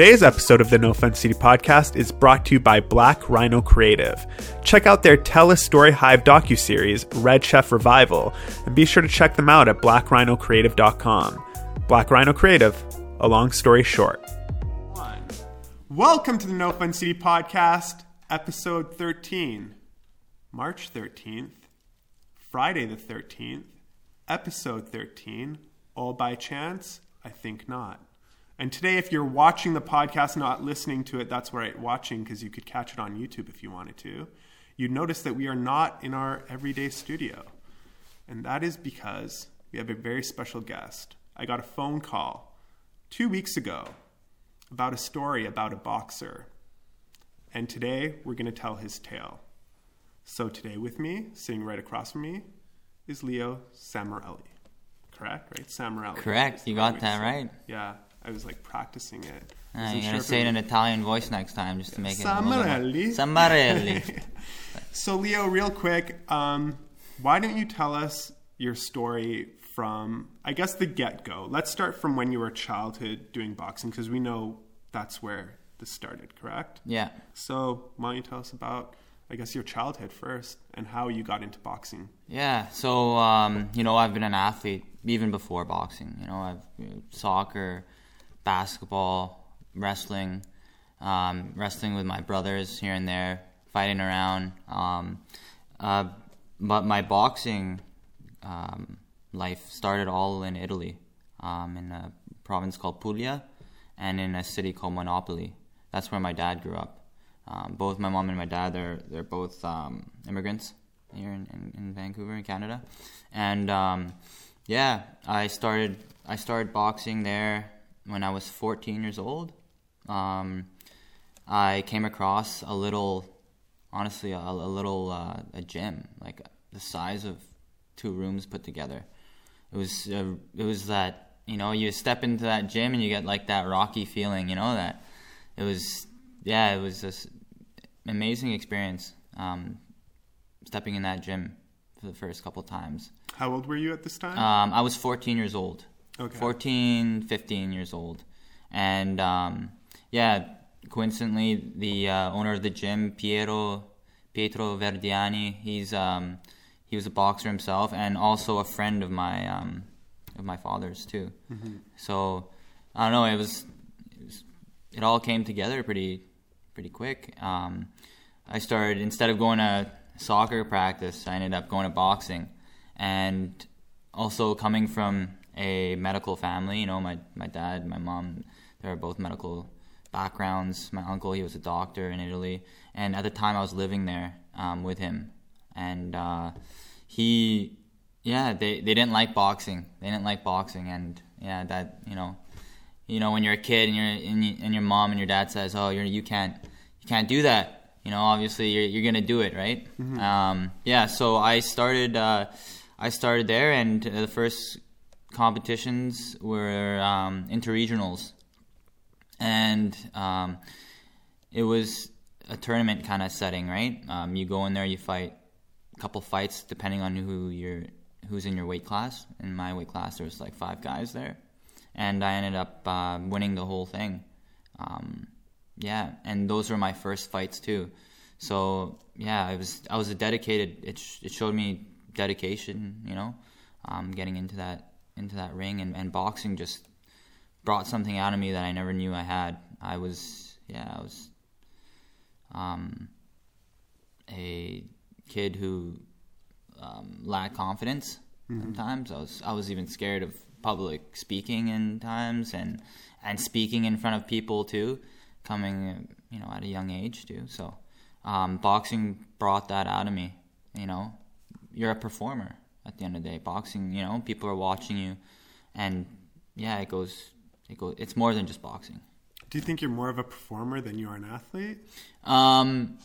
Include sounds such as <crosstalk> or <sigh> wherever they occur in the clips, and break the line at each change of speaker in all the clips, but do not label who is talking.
Today's episode of the No Fun City podcast is brought to you by Black Rhino Creative. Check out their Tell a Story Hive docuseries, Red Chef Revival, and be sure to check them out at blackrhinocreative.com. Black Rhino Creative, a long story short. Welcome to the No Fun City podcast, episode 13, March 13th, Friday the 13th, episode 13, all by chance? I think not. And today, if you're watching the podcast, not listening to it, that's right, watching, because you could catch it on YouTube if you wanted to, you'd notice that we are not in our everyday studio. And that is because we have a very special guest. I got a phone call two weeks ago about a story about a boxer. And today, we're going to tell his tale. So, today with me, sitting right across from me, is Leo Samarelli. Correct, right? Samarelli.
Correct. You got that right.
Yeah. I was like practicing it.
Uh, you're
sure
gonna say it in Italian voice next time, just to make it. a more-
Samarelli.
Samarelli. <laughs>
So Leo, real quick, um, why don't you tell us your story from, I guess, the get go? Let's start from when you were a childhood doing boxing, because we know that's where this started, correct?
yeah.
So why don't you tell us about, I guess, your childhood first and how you got into boxing?
Yeah. So um, you know, I've been an athlete even before boxing. You know, I've you know, soccer, basketball, wrestling, um, wrestling with my brothers here and there, fighting around. Um, uh, but my boxing um, life started all in Italy, um, in a province called Puglia, and in a city called Monopoli. That's where my dad grew up. Um, both my mom and my dad, they're they're both um, immigrants here in, in, in Vancouver, in Canada, and yeah, I started I started boxing there when I was 14 years old. Um, I came across a little, honestly, a, a little uh, a gym like the size of two rooms put together. It was uh, it was that you know you step into that gym and you get like that rocky feeling. You know that it was yeah it was this amazing experience um, stepping in that gym for the first couple times.
How old were you at this time?
Um, I was 14 years old.
Okay.
14, 15 years old. And um, yeah, coincidentally, the uh, owner of the gym, Piero Pietro Verdiani, he's um, he was a boxer himself and also a friend of my um, of my father's too. So I don't know. It was, it was it all came together pretty pretty quick. Um, I started instead of going to soccer practice, I ended up going to boxing, and also coming from a medical family. You know, my my dad, my mom, they're both medical backgrounds. My uncle, he was a doctor in Italy, and at the time I was living there um, with him, and uh, he, yeah, they they didn't like boxing. They didn't like boxing, and yeah, that you know you know when you're a kid and you're and, you, and your mom and your dad says oh you're you can't you can't do that you know obviously you're you're gonna do it right um, yeah so I started uh, I started there and the first competitions were um, interregionals and um, it was a tournament kind of setting right um, you go in there you fight a couple fights depending on who you're who's in your weight class in my weight class there was like five guys there and I ended up uh, winning the whole thing. Um, yeah, and those were my first fights too. So yeah, I was I was a dedicated. It sh- it showed me dedication, you know, um, getting into that into that ring and, and boxing just brought something out of me that I never knew I had. I was yeah, I was um, a kid who um, lacked confidence sometimes. I was I was even scared of public speaking in times and and speaking in front of people too, coming you know at a young age too. So um, boxing brought that out of me. You know, you're a performer at the end of the day. Boxing, you know, people are watching you, and yeah, it goes. It goes. It's more than just boxing.
Do you think you're more of a performer than you are an athlete?
Um,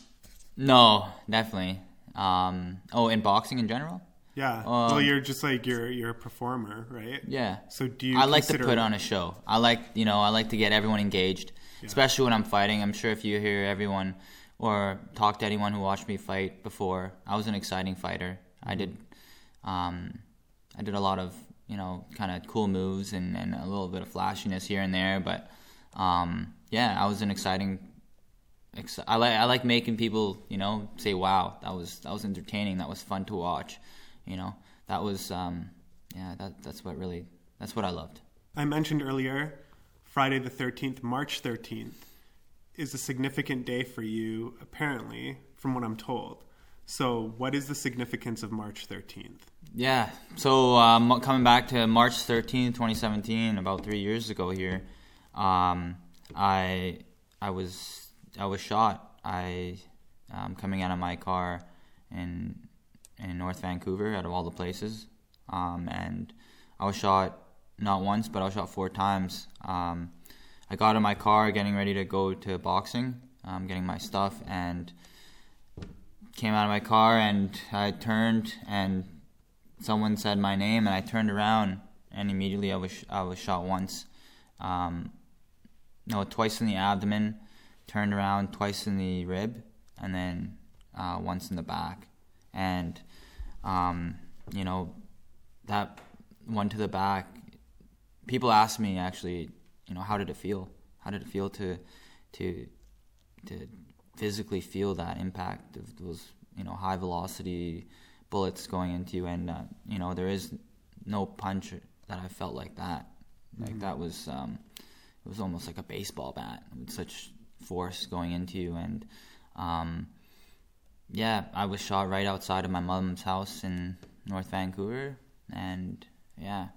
no, definitely. Um, oh, in boxing in general.
Yeah.
Um,
well, you're just like you're you're a performer, right?
Yeah.
So do you?
I like to put on a show. I like, you know, I like to get everyone engaged, especially when I'm fighting. I'm sure if you hear everyone or talk to anyone who watched me fight before, I was an exciting fighter. I did, um, I did a lot of, you know, kind of cool moves and, and a little bit of flashiness here and there, but, um, yeah, I was an exciting. Ex- I like I like making people you know say wow that was that was entertaining that was fun to watch, you know that was um, yeah that that's what really that's what I loved.
I mentioned earlier, Friday the 13th, March 13th, is a significant day for you, apparently, from what I'm told. So, what is the significance of March 13th?
Yeah, so um, coming back to March 13th, 2017, about three years ago here, um, I I was I was shot. I um, coming out of my car in in North Vancouver, out of all the places, um, and I was shot not once, but I was shot four times. Um, I got in my car, getting ready to go to boxing, um, getting my stuff, and came out of my car, and I turned, and someone said my name, and I turned around, and immediately I was I was shot once, um, no, twice in the abdomen, turned around twice in the rib, and then uh, once in the back, and um, you know that one to the back people ask me actually, you know, how did it feel? How did it feel to to to physically feel that impact of those you know high velocity bullets going into you? And uh, you know, there is no punch that I felt like that. Like mm-hmm. that was um, it was almost like a baseball bat with such force going into you and. Um, yeah, I was shot right outside of my mom's house in North Vancouver, and yeah,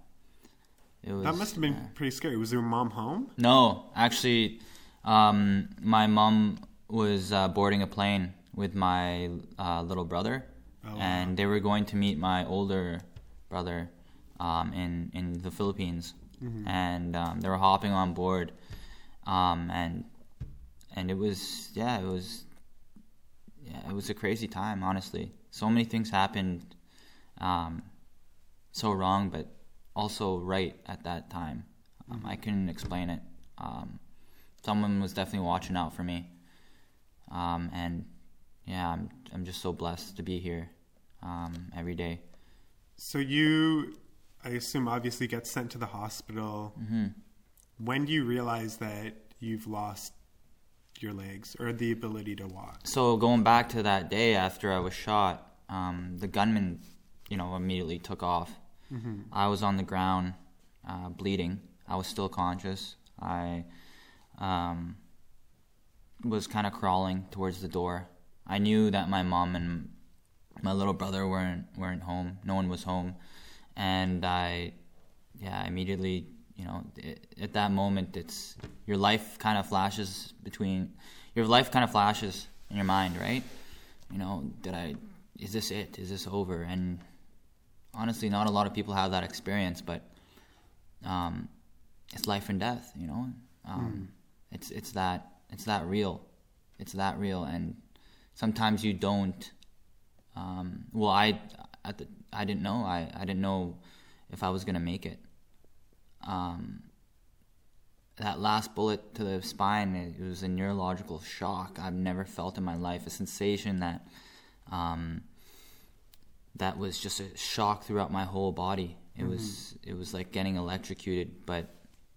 it was, that must have been yeah. pretty scary. Was your mom home?
No, actually, um, my mom was uh, boarding a plane with my uh, little brother, oh, and they were going to meet my older brother um, in in the Philippines, mm-hmm. and um, they were hopping on board, um, and and it was yeah, it was yeah, it was a crazy time. Honestly, so many things happened, um, so wrong, but also right at that time. Um, I couldn't explain it. Um, someone was definitely watching out for me, um, and yeah, I'm I'm just so blessed to be here um, every day.
So you, I assume, obviously get sent to the hospital. Mm-hmm. When do you realize that you've lost your legs or the ability to walk?
So going back to that day after I was shot, um, the gunman, you know, immediately took off Mm-hmm. I was on the ground, uh, bleeding. I was still conscious. I um, was kind of crawling towards the door. I knew that my mom and my little brother weren't weren't home. No one was home, and I, yeah, immediately, you know, it, at that moment, it's your life kind of flashes between your life kind of flashes in your mind, right? You know, did I? Is this it? Is this over? And honestly, not a lot of people have that experience, but um, it's life and death. You know, um, mm. it's it's that it's that real, it's that real, and sometimes you don't. Um, well, I at the I didn't know I I didn't know if I was gonna make it. Um, that last bullet to the spine, it, it, was a neurological shock I've never felt in my life. A sensation that um, that was just a shock throughout my whole body. It mm-hmm. was it was like getting electrocuted, but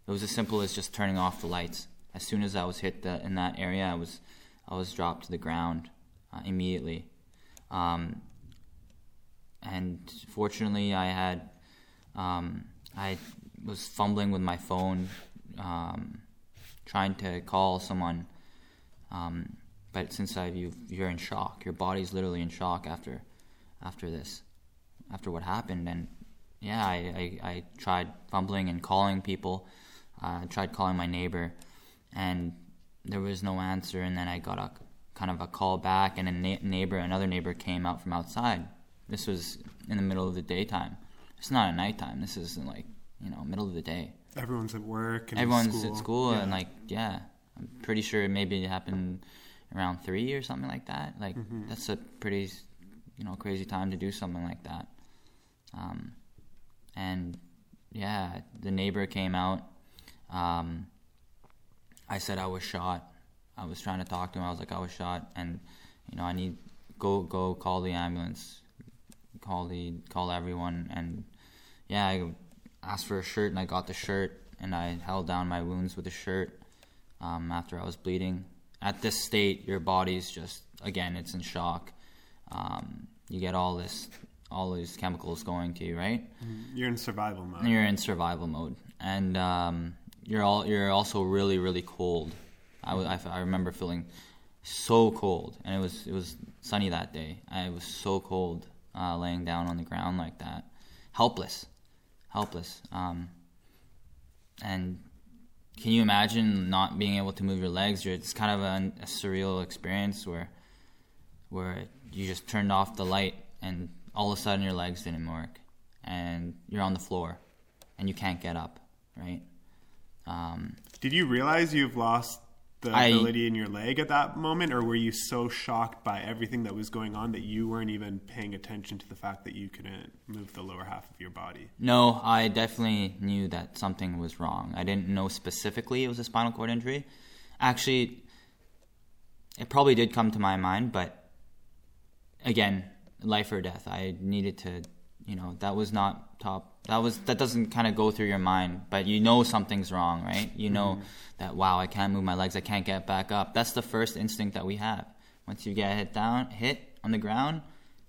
it was as simple as just turning off the lights. As soon as I was hit the, in that area, I was I was dropped to the ground uh, immediately. Um, and fortunately, I had um, I was fumbling with my phone, um, trying to call someone. Um, but since I you you're in shock, your body's literally in shock after after this, after what happened. And yeah, I, I, I tried fumbling and calling people. Uh, I tried calling my neighbor, and there was no answer. And then I got a kind of a call back, and a na- neighbor, another neighbor, came out from outside. This was in the middle of the daytime. It's not at nighttime. This is like you know middle of the day.
Everyone's at work.
Everyone's
school.
at school, yeah. and like yeah, I'm pretty sure it maybe it happened around three or something like that. Like mm-hmm. that's a pretty you know crazy time to do something like that. Um, and yeah, the neighbor came out. Um, I said I was shot. I was trying to talk to him. I was like, I was shot, and you know, I need go go call the ambulance, call the call everyone, and yeah, I asked for a shirt, and I got the shirt, and I held down my wounds with the shirt. um, after I was bleeding. At this state, your body's just again, it's in shock. Um, you get all this, all these chemicals going to you, right?
You're in survival mode.
You're in survival mode, and um, you're all you're also really really cold. I, I I remember feeling so cold, and it was it was sunny that day. I was so cold, uh, laying down on the ground like that, helpless, helpless. Um, and can you imagine not being able to move your legs? It's kind of a, a surreal experience where where you just turned off the light and all of a sudden your legs didn't work and you're on the floor and you can't get up, right? Um,
Did you realize you've lost the
I-
ability in your leg at that moment, or were you so shocked by everything that was going on that you weren't even paying attention to the fact that you couldn't move the lower half of your body?
no, I definitely knew that something was wrong. I didn't know specifically it was a spinal cord injury. Actually, it probably did come to my mind, but again, life or death. I needed to, you know, that was not top. That was that doesn't kind of go through your mind, but you know something's wrong, right? You know that wow, I can't move my legs, I can't get back up. That's the first instinct that we have. Once you get hit down, hit on the ground,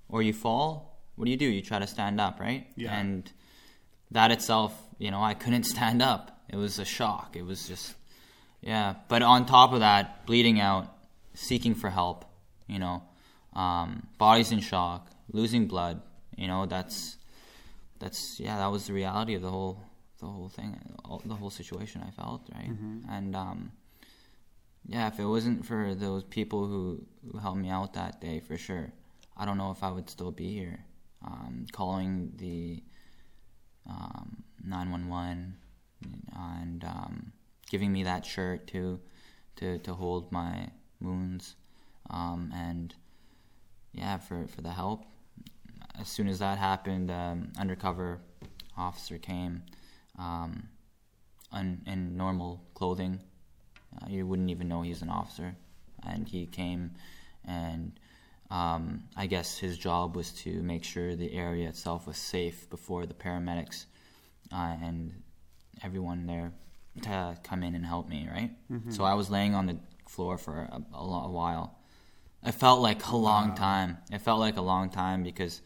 or you fall, what do you do? You try to stand up, right?
Yeah.
And that itself, you know, I couldn't <laughs> stand up. It was a shock. It was just, yeah. But on top of that, bleeding out, seeking for help, you know, um, body's in shock, losing blood, you know, that's, that's, yeah, that was the reality of the whole, the whole thing, all, the whole situation I felt, right? And, um, yeah, if it wasn't for those people who, who helped me out that day, for sure, I don't know if I would still be here. Um, calling the um, 911 and um, giving me that shirt to to to hold my wounds um, and yeah for for the help as soon as that happened um, undercover officer came um, un, in normal clothing uh, you wouldn't even know he's an officer and he came and um, I guess his job was to make sure the area itself was safe before the paramedics uh, and everyone there to come in and help me, right? So I was laying on the floor for a, a, a while. It felt like a long time. It felt like a long time because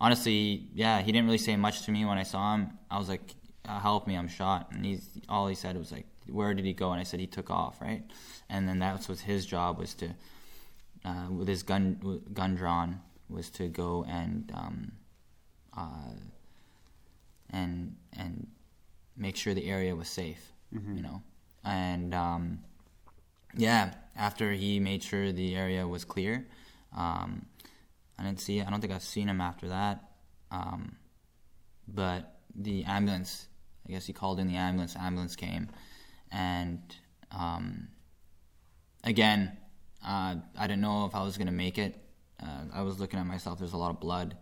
honestly, yeah, he didn't really say much to me when I saw him. I was like, uh, "Help me, I'm shot." And he's all he said was like, "Where did he go?" And I said he took off, right? And then that was his job was to uh, with his gun gun drawn was to go and um, uh, and and make sure the area was safe, you know. And um, yeah, after he made sure the area was clear, um, I didn't see. I don't think I've seen him after that. Um, but the ambulance, I guess he called in the ambulance. Ambulance came, and um, again, uh, I didn't know if I was gonna make it. Uh, I was looking at myself. There's a lot of blood,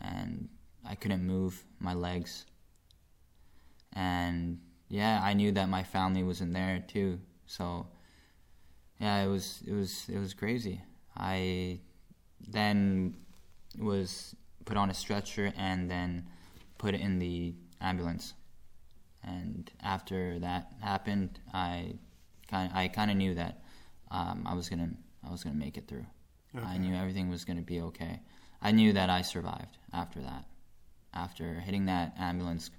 and I couldn't move my legs. And yeah, I knew that my family was in there too. So yeah, it was it was it was crazy. I then was put on a stretcher and then put in the ambulance. And after that happened, I kind I kind of knew that um, I was gonna I was gonna make it through. I knew everything was gonna be okay. I knew that I survived after that. After hitting that ambulance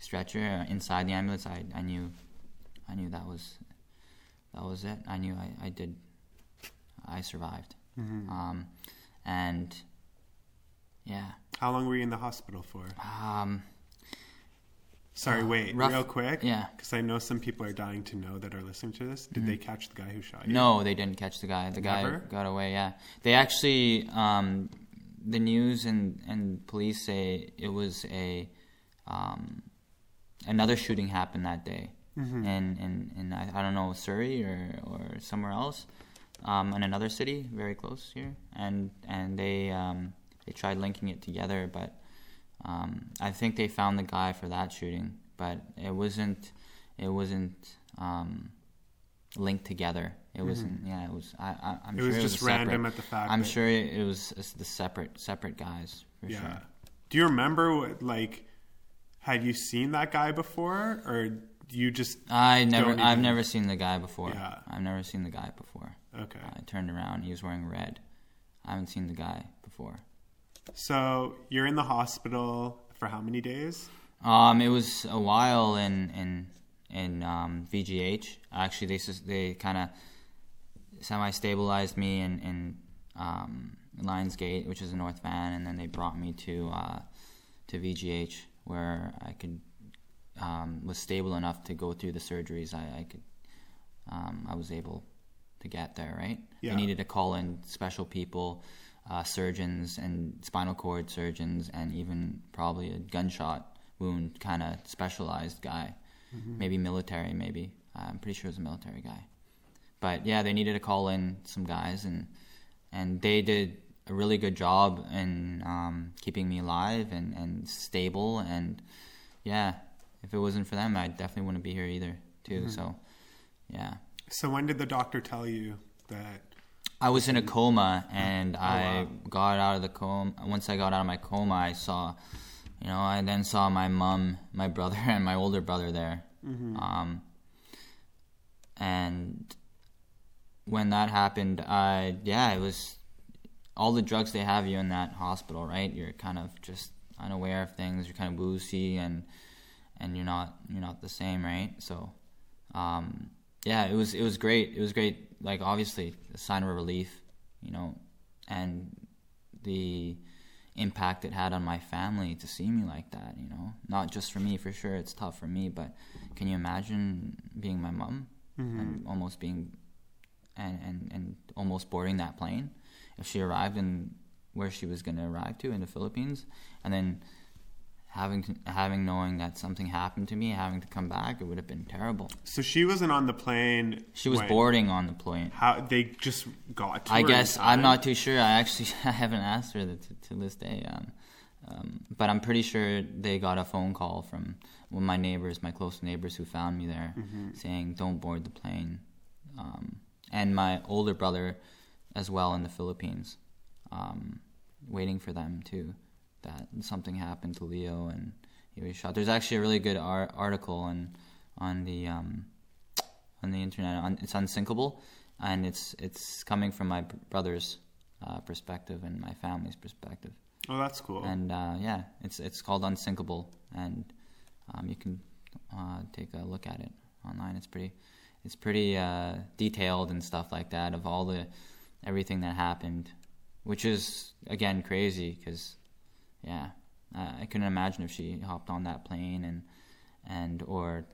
stretcher uh, inside the ambulance, I, I knew I knew that was that was it. I knew I, I did I survived. Um, and yeah,
How long were you in the hospital for?
um,
Sorry, wait,
rough-
real quick.
yeah.
Because I know some people are dying to know that are listening to this. Did they catch the guy who shot you?
No, they didn't catch the guy. The guy
Never?
got away. Yeah, they actually, um, the news and and police say it was a, um, another shooting happened that day, in in in I, I don't know Surrey or or somewhere else, um, in another city very close here, and and they um, they tried linking it together, but um, I think they found the guy for that shooting, but it wasn't it wasn't um, linked together. It wasn't. Yeah, it was. I, I, I'm
It
sure
was
it
just
separate-
random at the fact
I'm sure it was the separate separate guys for
Yeah.
sure.
Do you remember what like? Had you seen that guy before, or you just
I never,
Don't
I've never seen the guy before.
Yeah.
I've never seen the guy before.
okay?
I turned around, he was wearing red. I haven't seen the guy before.
So you're in the hospital for how many days?
Um, it was a while in in in um, VGH. Actually, they they kind of semi stabilized me in in um, Lionsgate, which is in North Van, and then they brought me to uh, to VGH where I could um, was stable enough to go through the surgeries. I, I could um, I was able to get there. Right.
Yeah.
They needed to call in special people. Uh, surgeons and spinal cord surgeons, and even probably a gunshot wound kind of specialized guy, maybe military, maybe. I'm pretty sure it was a military guy. But yeah, they needed to call in some guys, and and they did a really good job in um, keeping me alive and, and stable. And yeah, if it wasn't for them, I definitely wouldn't be here either, too. So yeah.
So when did the doctor tell you that?
I was in a coma, and I
wow.
got out of the coma. Once I got out of my coma, I saw, you know, I then saw my mom, my brother, <laughs> and my older brother there. Um, and when that happened, I yeah, it was all the drugs they have you in that hospital, right? You're kind of just unaware of things. You're kind of woozy, and and you're not you're not the same, right? So, um, yeah, it was it was great. It was great. Like obviously, a sign of relief, you know, and the impact it had on my family to see me like that. You know, not just for me, for sure. It's tough for me, but can you imagine being my mom and almost being and, and and almost boarding that plane if she arrived in where she was going to arrive to in the Philippines, and then having to, having knowing that something happened to me, having to come back, it would have been terrible.
So she wasn't on the plane.
She was
when-
boarding on the plane.
How they just got to
I guess I'm not too sure. I actually <laughs> I haven't asked her to, to this day. Um, um, but I'm pretty sure they got a phone call from one of my neighbors, my close neighbors who found me there, saying don't board the plane. Um, and my older brother, as well in the Philippines, um, waiting for them too. That something happened to Leo and he was shot. There's actually a really good ar- article on on the um, on the internet. On, it's unsinkable, and it's it's coming from my brother's uh, perspective and my family's perspective.
Oh, that's cool.
And uh, yeah, it's it's called Unsinkable, and um, you can uh, take a look at it online. It's pretty it's pretty uh, detailed and stuff like that of all the everything that happened, which is again crazy because yeah, I, I couldn't imagine if she hopped on that plane and and or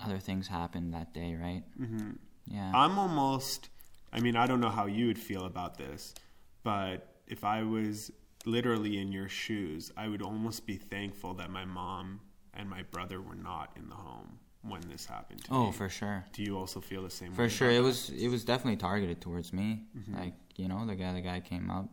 other things happened that day, right?
hmm
Yeah.
I'm almost. I mean, I don't know how you would feel about this, but if I was literally in your shoes, I would almost be thankful that my mom and my brother were not in the home when this happened to me.
oh, for sure.
Do you also feel the same way?
For sure, it was it was definitely targeted towards me.
Mm-hmm.
Like you know, the guy the guy came up,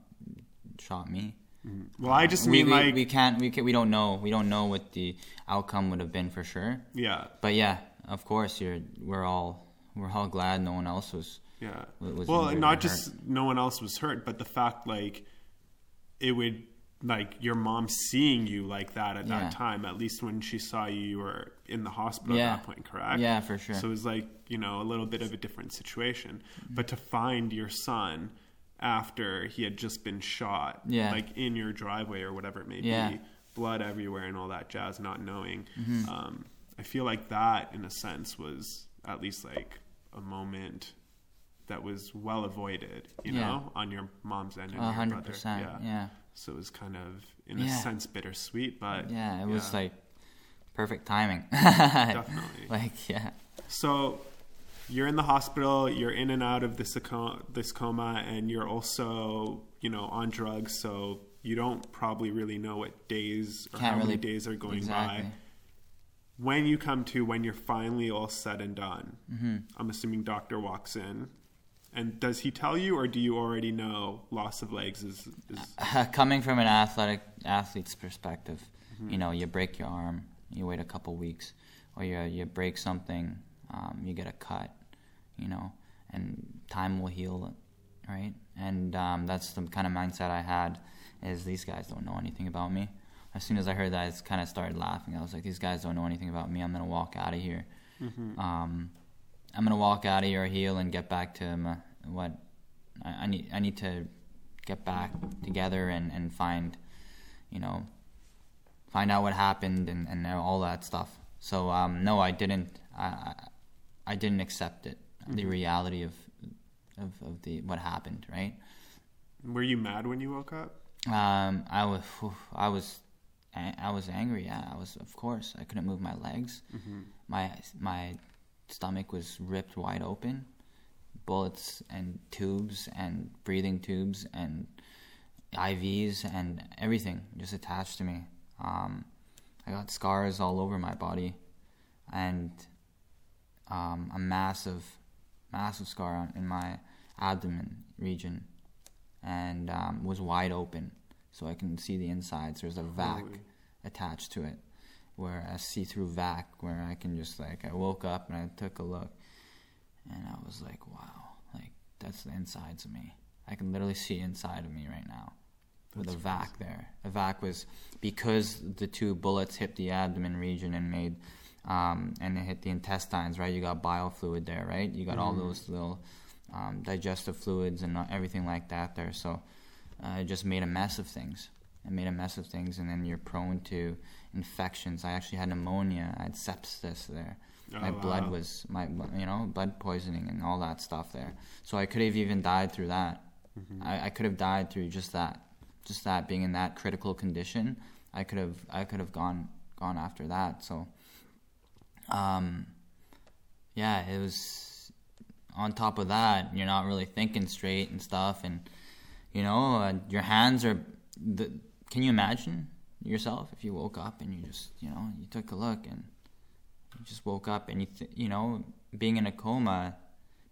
shot me. Mm.
Well, I just
we,
mean
we,
like,
we can't we can, we don't know we don't know what the outcome would have been for sure.
yeah,
But yeah, of course, you're we're all we're all glad no one else was.
yeah.
was
Well, not just no one else was hurt, but the fact like it would like your mom seeing you like that at
Yeah.
that time. At least when she saw you, you were in the hospital
Yeah.
at that point, correct?
Yeah, for sure.
So it was like you know a little bit of a different situation. Mm-hmm. But to find your son after he had just been shot,
Yeah.
like in your driveway or whatever it may
Yeah.
be, blood everywhere and all that jazz, not knowing.
Mm-hmm.
Um, I feel like that, in a sense, was at least like a moment that was well avoided, you
Yeah.
know, on your mom's end and
A
your
hundred
brother. Yeah.
Yeah.
So it was kind of, in a sense, bittersweet, but
Yeah, it was like perfect timing. <laughs>
definitely.
like yeah.
So you're in the hospital, you're in and out of this this coma, and you're also, you know, on drugs. So you don't probably really know what days or
Can't
how many days are going
exactly.
by. When you come to, when you're finally all said and done,
Mm-hmm.
I'm assuming doctor walks in, and does he tell you, or do you already know loss of legs is? is <laughs>
coming from an athletic athlete's perspective,
Mm-hmm.
you know, you break your arm, you wait a couple weeks, or you you break something, um, you get a cut, you know, and time will heal it, right? And um, that's the kind of mindset I had. Is these guys don't know anything about me. as soon as I heard that, I kind of started laughing. I was like, these guys don't know anything about me. I'm gonna walk out of here.
Mm-hmm.
Um, I'm gonna walk out of here, heal, and get back to my, what I, I need. I need to get back together and, and find, you know, find out what happened and, and all that stuff. So um, no, I didn't. I, I, I didn't accept it. The reality of, of of the what happened. Right.
Were you mad when you woke up?
Um, I was. I was. I was angry. Yeah, I was. Of course, I couldn't move my legs.
Mm-hmm.
My my stomach was ripped wide open. Bullets and tubes and breathing tubes and IVs and everything just attached to me. Um, I got scars all over my body, and um, a massive, massive scar in my abdomen region, and um, was wide open, so I can see the insides. There's a vac attached to it, where a see-through vac, where I can just like I woke up and I took a look, and I was like, wow, like that's the insides of me. I can literally see inside of me right now with a vac there. A vac was because the two bullets hit the abdomen region and made um, and it hit the intestines. Right, you got bile fluid there. Right, you got all
Mhm.
those little um, digestive fluids and everything like that there. So uh, it just made a mess of things. It made a mess of things, and then you're prone to infections. I actually had pneumonia. I had sepsis there. my
Oh,
blood was my you know blood poisoning and all that stuff there. So I could have even died through that.
Mm-hmm.
I, I could have died through just that, just that being in that critical condition. I could have I could have gone gone after that. So, um, yeah, it was. On top of that, you're not really thinking straight and stuff, and you know uh, your hands are. The, can you imagine yourself if you woke up and you just you know you took a look and you just woke up and you th- you know being in a coma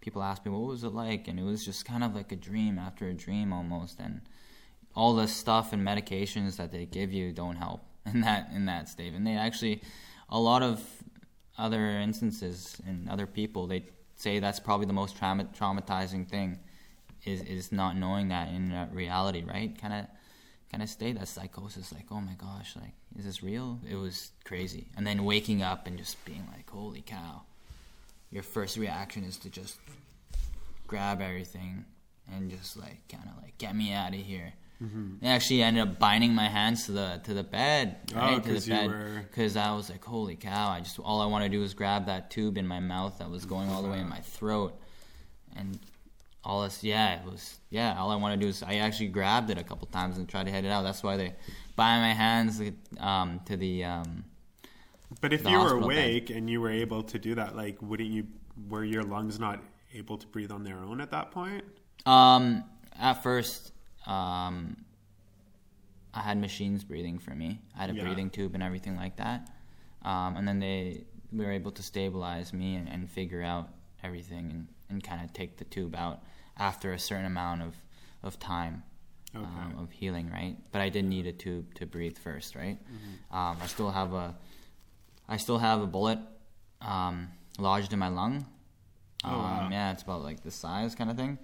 people ask me what was it like and it was just kind of like a dream after a dream almost and all the stuff and medications that they give you don't help <laughs> in that in that state and they actually a lot of other instances and other people they say that's probably the most trauma- traumatizing thing is is not knowing that in uh, reality right? Kind of kind of stay that psychosis like oh my gosh like is this real? It was crazy. And then waking up and just being like holy cow. Your first reaction is to just grab everything and just like kind of like get me out of here
Mm-hmm.
I actually ended up binding my hands to the to the bed,
Oh,
right to
'cause
the bed,
were-
because I was like, "Holy cow!" I just all I want to do is grab that tube in my mouth that was going all the way in my throat, and all this, yeah, it was, yeah. All I want to do is I actually grabbed it a couple times and tried to head it out. That's why they bind my hands um, to the um,
But if you were
hospital bed.
awake and you were able to do that, like, wouldn't you? Were your lungs not able to breathe on their own at that point?
Um, at first, um, I had machines breathing for me. I had a
Yeah.
breathing tube and everything like that. Um, and then they were able to stabilize me and, and figure out everything and, and kind of take the tube out after a certain amount of, of time
Okay.
um, of healing, right? But I did need a tube to breathe first, right? Um, I still have a, I still have a bullet um, lodged in my lung.
Oh,
um,
wow.
Yeah, it's about like this size kind of thing,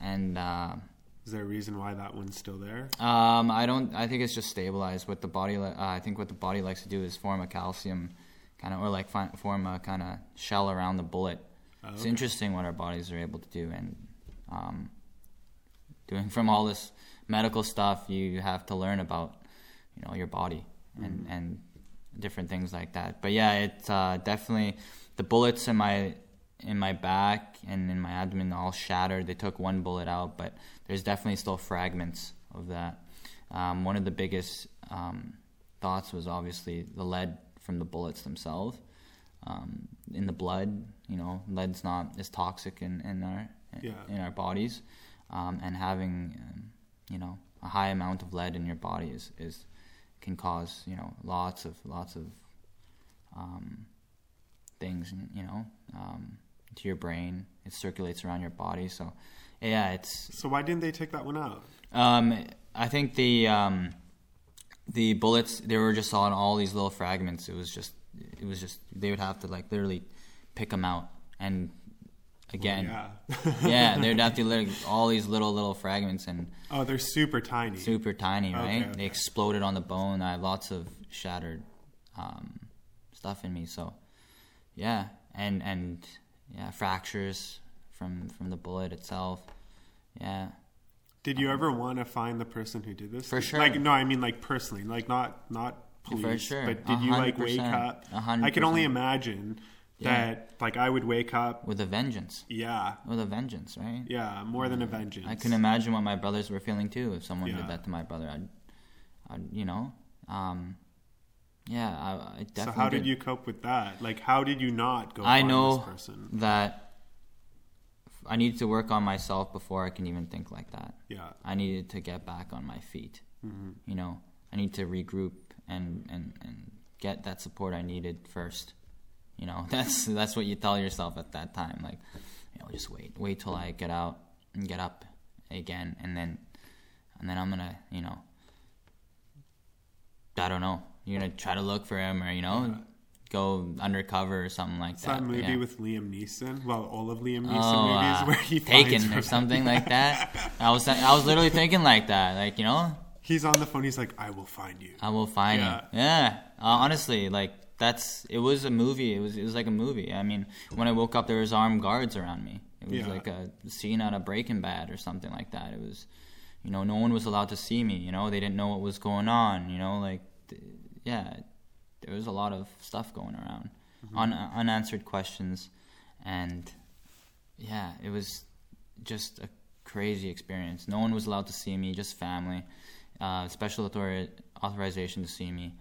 and uh,
Is there a reason why that one's still there?
um, I don't. I think it's just stabilized. What the body, uh, I think what the body likes to do is form a calcium kind of, or like fi- form a kind of shell around the bullet.
Oh,
It's interesting what our bodies are able to do, and um, doing from all this medical stuff, you have to learn about, you know, your body and and different things like that. But yeah, it's uh, definitely the bullets in my in my back and in my abdomen all shattered. They took one bullet out, but there's definitely still fragments of that. Um, one of the biggest um, thoughts was obviously the lead from the bullets themselves um, in the blood. You know, lead's not as toxic in, in our
Yeah.
in our bodies, um, and having um, you know a high amount of lead in your body is, is can cause you know lots of lots of um, things. You know, to your brain. It circulates around your body. So yeah, it's
So why didn't they take that one out?
um, I think the um, the bullets they were just on all these little fragments. It was just it was just they would have to like literally pick them out, and again.
Yeah.
yeah, <laughs> they'd have to like all these little little fragments and
oh, they're super tiny.
super tiny, right?
okay.
They exploded on the bone. I have lots of shattered um, stuff in me. So, yeah, and and yeah, fractures from from the bullet itself. Yeah,
Did you ever want to find the person who did this?
For sure.
Like no, I mean like personally, like not not police,
sure.
but did you like wake up?
A hundred
I can only imagine
Yeah.
that like I would wake up.
with a vengeance.
Yeah,
With a vengeance, right?
yeah, more than a vengeance.
I can imagine what my brothers were feeling too. If someone
Yeah.
did that to my brother, I'd, I'd you know, um, yeah, I, I definitely.
So how did you cope with that? Like, how did you not go?
I know
this person.
that I needed to work on myself before I can even think like that.
Yeah,
I needed to get back on my feet. Mm-hmm. You know, I need to regroup and, and, and get that support I needed first. You know, <laughs> that's that's what you tell yourself at that time. Like, you know, just wait, wait till I get out and get up again, and then and then I'm gonna, you know, I don't know. You're gonna try to look for him, or you know, go undercover or something like
it's
that.
that movie
yeah.
with Liam Neeson. Well, all of Liam Neeson
Oh,
movies
uh, <laughs>
where he
Taken or something like that. I was I was literally thinking like that, like you know,
He's on the phone. He's like, "I will find you."
I will find
Yeah.
you. Yeah, uh, honestly, like that's it was a movie. It was it was like a movie. I mean, when I woke up, there was armed guards around me. It was
Yeah.
like a scene out of Breaking Bad or something like that. It was, you know, no one was allowed to see me. You know, they didn't know what was going on. You know, like, yeah, there was a lot of stuff going around, Un- unanswered questions, and yeah, it was just a crazy experience. No one was allowed to see me, just family. Uh, special author- authorization to see me.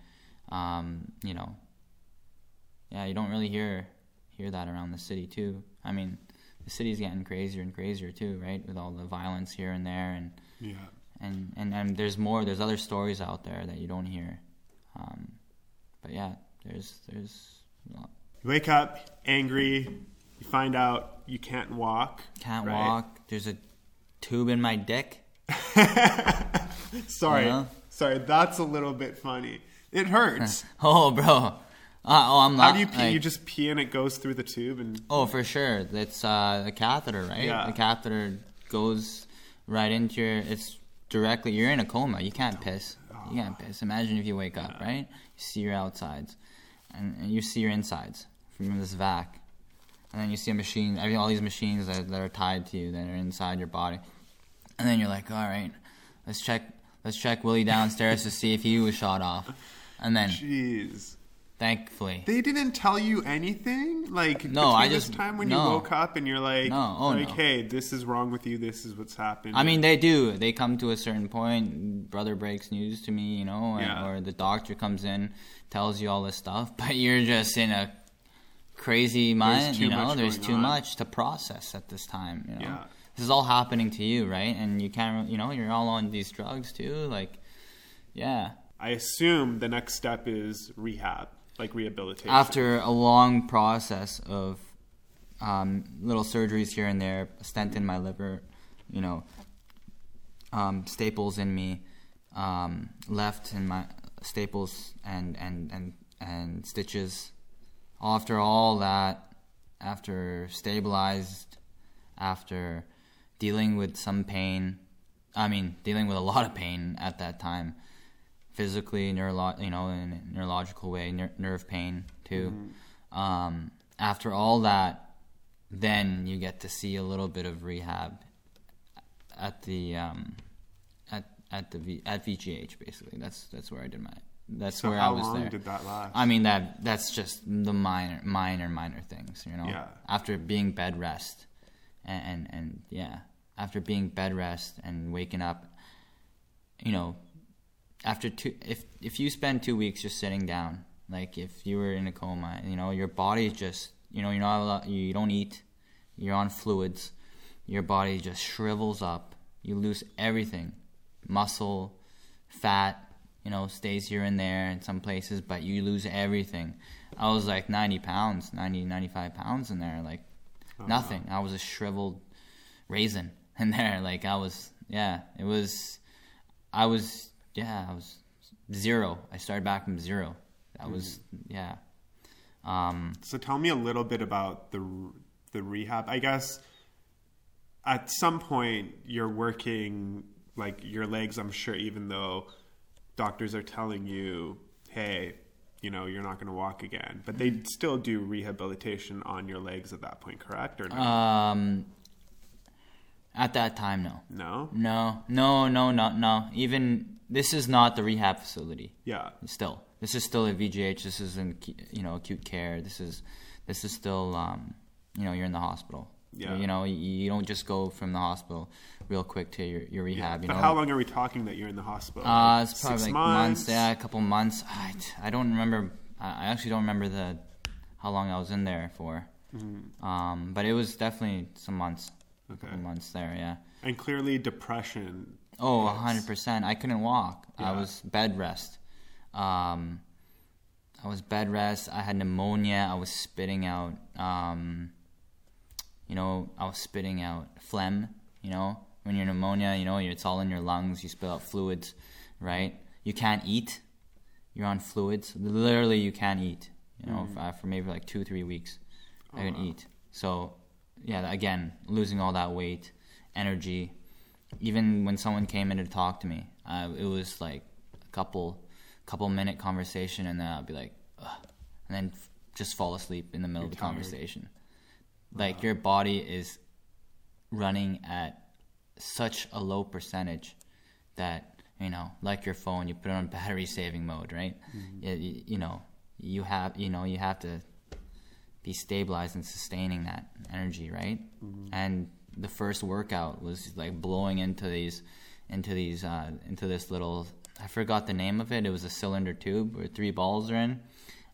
Um, you know, yeah, you don't really hear hear that around the city too. I mean, the city's getting crazier and crazier too, right? With all the violence here and there, and
Yeah.
and and, and there's more. There's other stories out there that you don't hear. Um, but yeah, there's there's a lot.
You wake up angry. You find out you can't walk.
can't
right?
walk. There's a tube in my dick. <laughs>
Sorry, sorry. That's a little bit funny. It hurts. <laughs>
Oh, bro. Uh, oh, I'm not.
How do you pee?
like-
you just pee and it goes through the tube and
Oh, for sure. It's uh, a catheter, right?
Yeah.
The catheter goes right into your. It's directly. You're in a coma. You can't piss. You can't piss. Imagine if you wake up, right? You see your outsides, and, and you see your insides from this vac, and then you see a machine. I mean, all these machines that, that are tied to you that are inside your body, and then you're like, all right, let's check. Let's check Willie downstairs to see if he was shot off, and then <laughs>
jeez.
Thankfully.
They didn't tell you anything, like
No, I just-
time when
no.
you woke up and you're like,
No, oh,
like,
no.
hey, this is wrong with you. This is what's happened.
I mean, they do. They come to a certain point. Brother breaks news to me, you know, or,
Yeah.
or the doctor comes in, tells you all this stuff, <laughs> but you're just in a crazy mind. You know, there's too
on.
much to process at this time. You know,
Yeah.
this is all happening to you, right? And you can't, you know, you're all on these drugs too. Like, yeah.
I assume the next step is rehab, like rehabilitation.
After a long process of um, little surgeries here and there, a stent in my liver, you know, um, staples in me, um, left in my staples and and and and stitches. After all that, after stabilized, after dealing with some pain, I mean, dealing with a lot of pain at that time, physically, neurolo- you know, in a neurological way, ner- nerve pain too. Um, after all that, then you get to see a little bit of rehab at the um, at at the v- at VGH basically. That's that's where I did my. That's
so
where I was
long
there.
did that last?
I mean that that's just the minor minor minor things, you know.
Yeah.
After being bed rest, and, and and yeah, after being bed rest and waking up, you know, after two if if you spend two weeks just sitting down, like if you were in a coma, you know, your body just you know you're not allowed, you don't eat, you're on fluids, your body just shrivels up, you lose everything, muscle, fat, you know, stays here and there in some places, but you lose everything. I was like 90 pounds, 90, 95 pounds in there, like oh, nothing. I was a shriveled raisin <laughs> in there. Like I was, yeah, it was, I was, yeah, I was zero. I started back from zero. That was, yeah. Um,
so tell me a little bit about the the rehab? I guess at some point you're working like your legs. I'm sure, even though doctors are telling you, "Hey, you know, you're not going to walk again," but they still do rehabilitation on your legs at that point, correct or no?
Um, at that time, no.
no.
No, no, no, no, no. Even this is not the rehab facility.
Yeah.
Still, this is still a VGH. This is in you know acute care. This is this is still um, you know you're in the hospital.
Yeah.
You know you, you don't just go from the hospital real quick to your, your rehab. You
but
know.
how long are we talking that you're in the hospital?
Uh, it's probably
Six
like
months.
months. Yeah, a couple months. I, I don't remember. I actually don't remember the how long I was in there for.
Mm-hmm.
Um, but it was definitely some months. A
Okay.
couple months there. Yeah.
And clearly, depression.
Oh, a
Yes.
hundred percent. I couldn't walk. I was bed rest. Um, I was bed rest. I had pneumonia. I was spitting out. Um, you know, I was spitting out phlegm. You know, when you're pneumonia, you know, it's all in your lungs. You spit out fluids, right? You can't eat. You're on fluids. Literally, you can't eat. You know, for, for maybe like two, three weeks, I couldn't
wow.
eat. So, yeah, again, losing all that weight, energy. Even when someone came in to talk to me, uh, it was like a couple, couple minute conversation, and then I'd be like, Ugh, and then f- just fall asleep in the middle
You're
of the
tired.
conversation. Like your body is running at such a low percentage that you know, like your phone, you put it on battery saving mode, right? Yeah, you, you know, you have you know you have to be stabilized and sustaining that energy, right? And the first workout was like blowing into these, into these, uh, into this little. I forgot the name of it. It was a cylinder tube where three balls are in,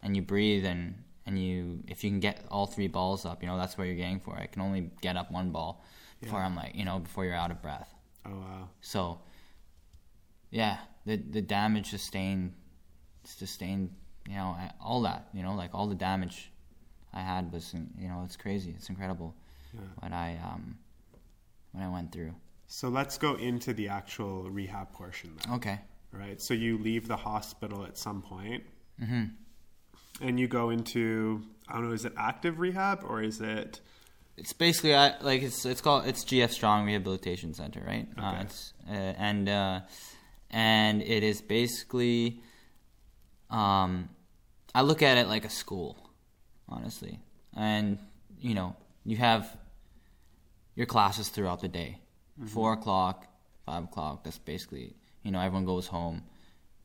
and you breathe and and you if you can get all three balls up, you know that's what you're getting for. I can only get up one ball before
Yeah.
I'm like you know before you're out of breath.
Oh wow.
So, yeah, the the damage sustained, sustained, you know, I- all that, you know, like all the damage I had was, you know, it's crazy, it's incredible
Yeah.
what I um what I went through.
So let's go into the actual rehab portion then.
Okay.
Right. So you leave the hospital at some point,
hmm
and you go into I don't know, is it active rehab or is it?
It's basically I, like it's it's called it's GF Strong Rehabilitation Center, right? Uh,
Okay.
it's uh, and uh, and it is basically um, I look at it like a school, honestly. And you know, you have your classes throughout the day, four o'clock, five o'clock. That's basically you know everyone goes home.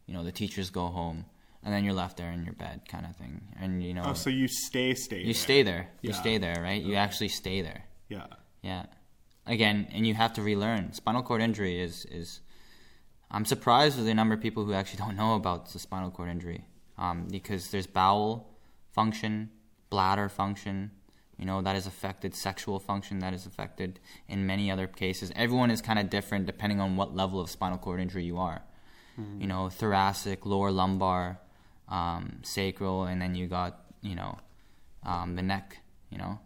You know the teachers go home, and then you're left there in your bed, kind of thing. And you know
Oh, so you stay, stay.
you
there.
stay there. You stay there, right? You actually stay there.
Yeah.
Yeah. Again, and you have to relearn. Spinal cord injury is is. I'm surprised with the number of people who actually <laughs> don't know about the spinal cord injury, um, because there's bowel function, bladder function, you know that is affected, sexual function that is affected in many other cases. Everyone is kind of different depending on what level of spinal cord injury you are. You know, thoracic, lower lumbar, um, sacral, and then you got you know um, the neck. You know,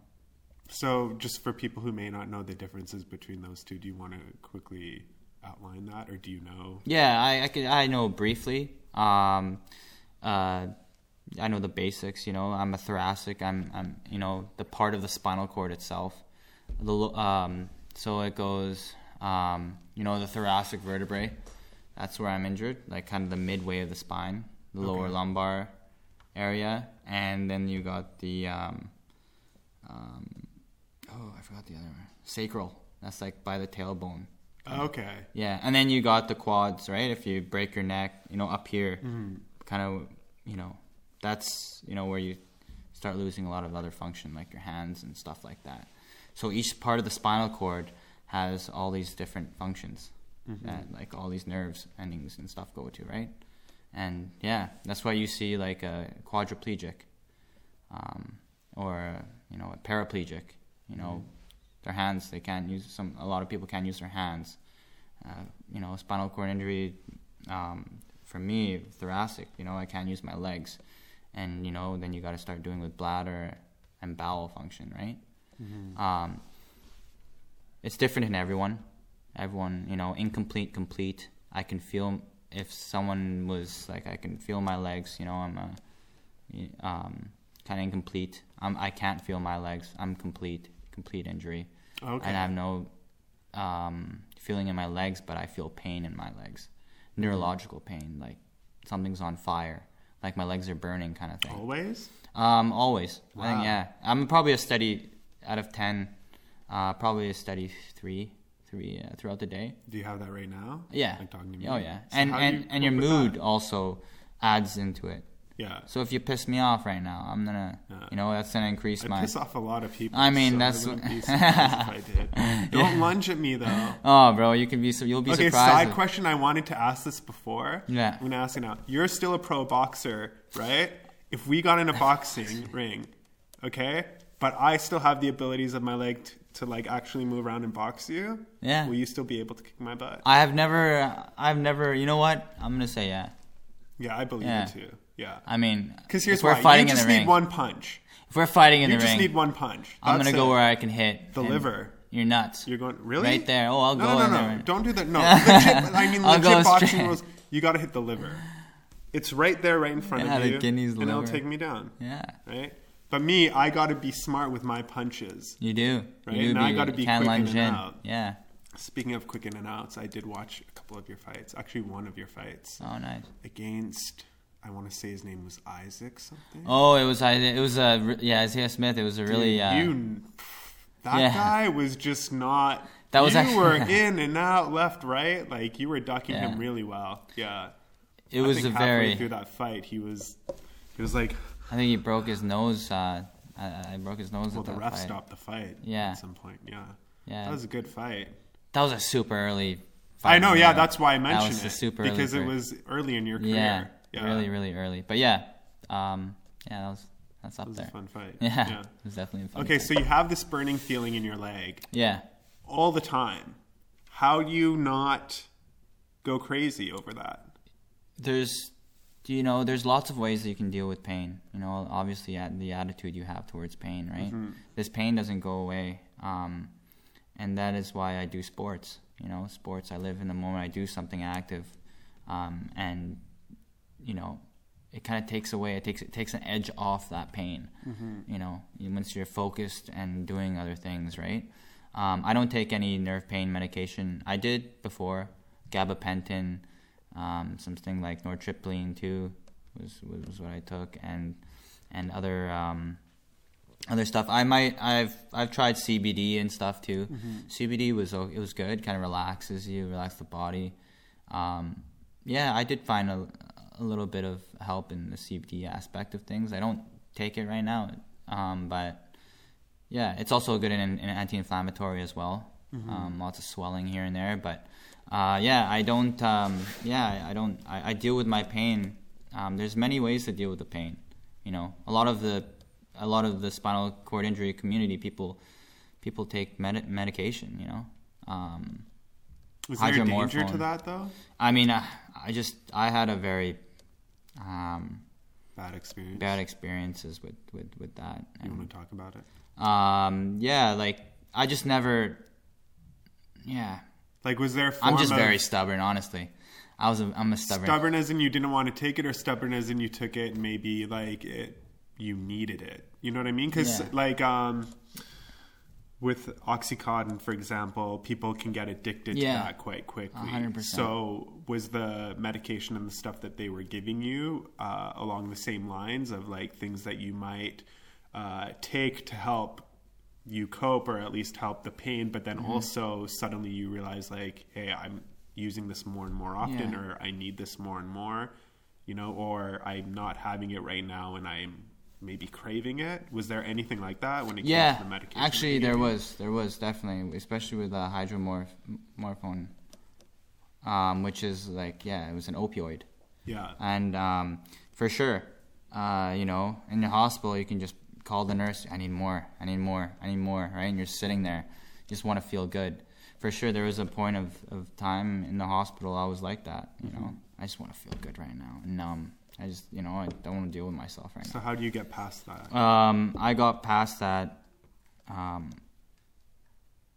So just for people who may not know the differences between those two, do you want to quickly outline that, or do you know?
Yeah, I I, could, I know briefly. Um, uh, I know the basics. You know, I'm a thoracic. I'm I'm you know the part of the spinal cord itself. The um, so it goes. Um, you know the thoracic vertebrae. That's where I'm injured, like kind of the midway of the spine, the lower lumbar area, and then you got the um, um, oh I forgot the other one, sacral. That's like by the tailbone.
Okay.
Yeah, and then you got the quads, right? If you break your neck, you know, up here,
Mm-hmm.
kind of, you know, that's you know where you start losing a lot of other function, like your hands and stuff like that. So each part of the spinal cord has all these different functions
Mm-hmm.
that, like, all these nerves endings and stuff go to, right? And yeah, that's why you see like a quadriplegic, um, or you know, a paraplegic. You know, their hands they can't use some. A lot of people can't use their hands uh, you know, spinal cord injury. Um, for me, thoracic, you know, I can't use my legs, and you know, then you got to start doing with bladder and bowel function, right? Um, it's different in everyone. Everyone, you know, incomplete, complete. I can feel if someone was like, I can feel my legs. You know, I'm a, um, kind of incomplete. I'm, I can't feel my legs. I'm complete. complete injury,
Okay.
and I have no um, feeling in my legs, but I feel pain in my legs, neurological pain, like something's on fire, like my legs are burning, kind of thing.
Always.
Um, always. I
Wow.
think yeah. I'm probably a steady out of ten. Uh, probably a steady three, three uh, throughout the day.
Do you have that right now?
Yeah.
Like talking to me.
Oh yeah.
So
and and
you
and your mood
that?
also adds into it.
Yeah.
So if you piss me off right now, I'm gonna,
Yeah.
you know, that's gonna increase
I
my.
piss off a lot of people.
I mean,
so
that's what- <laughs>
be surprised if I did. <laughs> Don't lunge at me though.
Oh, bro, you can be so you'll be
Okay,
surprised.
side
if-
question. I wanted to ask this before.
Yeah.
I'm gonna ask you now. You're still a pro boxer, right? If we got in a boxing <laughs> ring, okay, but I still have the abilities of my leg to, to like actually move around and box you,
Yeah.
will you still be able to kick my butt?
I have never, I've never. You know what? I'm gonna say yeah.
Yeah, I believe
Yeah.
it too. Yeah.
I mean,
Because here's
we're
why.
fighting
you
in
just
the
need
ring,
one punch.
if we're fighting in.
You
the
just
ring,
need one punch.
I'm
That's
gonna go
it.
where I can hit
The
and
liver.
You're nuts.
You're going really
Right there. Oh, I'll
no,
go
No,
in
no,
there.
no. Don't do that. No, <laughs> legit. I mean,
I'll go
legit boxing
straight.
rules. You got to hit the liver. It's right there, right in front
Yeah,
of
the
you,
guinea's
and it'll
liver.
take me down.
Yeah,
Right. But me, I got to be smart with my punches.
you do.
Right,
You do
and I gotta be quick in
lunge
and out.
Yeah.
Speaking of quick in and outs, I did watch a couple of your fights. Actually, one of your fights
Oh, nice.
against. I want to say his name was Isaac something.
Oh, it was I. It was a re- yeah, Isaiah Smith. It was a really
Dude,
uh,
you that
yeah.
guy was just not
That was
you
actually-
were <laughs> in and out left right like you were ducking
Yeah.
him really well yeah
it
I
was a very.
through that fight he was he was like
I think he broke his nose. Uh, I, I broke his nose
well
at
the ref
fight.
stopped the fight
Yeah.
at some point yeah
Yeah,
that was a good fight
that was a super early. Fight
I know yeah that's why I
That
mentioned
was a
it
super early
because it was early in your career
Yeah,
yeah.
really, really early. But yeah, um, yeah, that was that's up
was
there.
a fun fight. <laughs>
Yeah, it was definitely a fun.
okay
fight.
so you have this burning feeling in your leg.
Yeah,
all the time. How do you not go crazy over that?
There's you know there's lots of ways that you can deal with pain. You know obviously at the attitude you have towards pain right? This pain doesn't go away. Um, and that is why i do sports. You know sports i live in the moment i do something active. Um, and you know it kind of takes away it takes it takes an edge off that pain you know once you're focused and doing other things right um, i don't take any nerve pain medication i did before gabapentin um, something like nortriptyline too was, was what I took, and and other um, other stuff. I might I've I've tried CBD and stuff too. CBD was it was good, kind of relaxes you, relax the body. Um, yeah, I did find a, a little bit of help in the CBD aspect of things. I don't take it right now, um, but yeah, it's also good in, in anti-inflammatory as well. Um, lots of swelling here and there, but uh, yeah, I don't. Um, yeah, I don't. I, I deal with my pain. Um, there's many ways to deal with the pain. You know, a lot of the a lot of the spinal cord injury community people people take med- medication. You know, um,
was there a danger to that though
I mean, I, I just I had a very um,
bad experience
bad experiences with with with that.
you
And,
want to talk about it
um, yeah, like I just never. Yeah,
like was there
I'm just
of
very stubborn. Honestly, I was. A, I'm a stubborn.
stubborn as in you didn't want to take it or stubborn as in you took it and maybe like it you needed it you know what i mean because
Yeah.
like um with oxycontin for example people can get addicted
Yeah.
to that quite quickly
100%.
so was the medication and the stuff that they were giving you uh, along the same lines of like things that you might uh, take to help you cope or at least help the pain but
Mm-hmm.
then also suddenly you realize like hey i'm using this more and more often
Yeah.
or i need this more and more you know or i'm not having it right now and i'm maybe craving it was there anything like that when it came
yeah,
to the medication
actually, there was. There was definitely, especially with uh, hydromorphone, um, which is like yeah, it was an opioid.
yeah
and um, for sure, uh, you know, in the hospital, you can just call the nurse. I need more. I need more. I need more. Right, and you're sitting there, you just want to feel good. For sure, there was a point of, of time in the hospital I was like that. You know, I just want to feel good right now, and numb. I just, you know, I don't want to deal with myself right now.
so how do you get past that.
Um, I got past that um,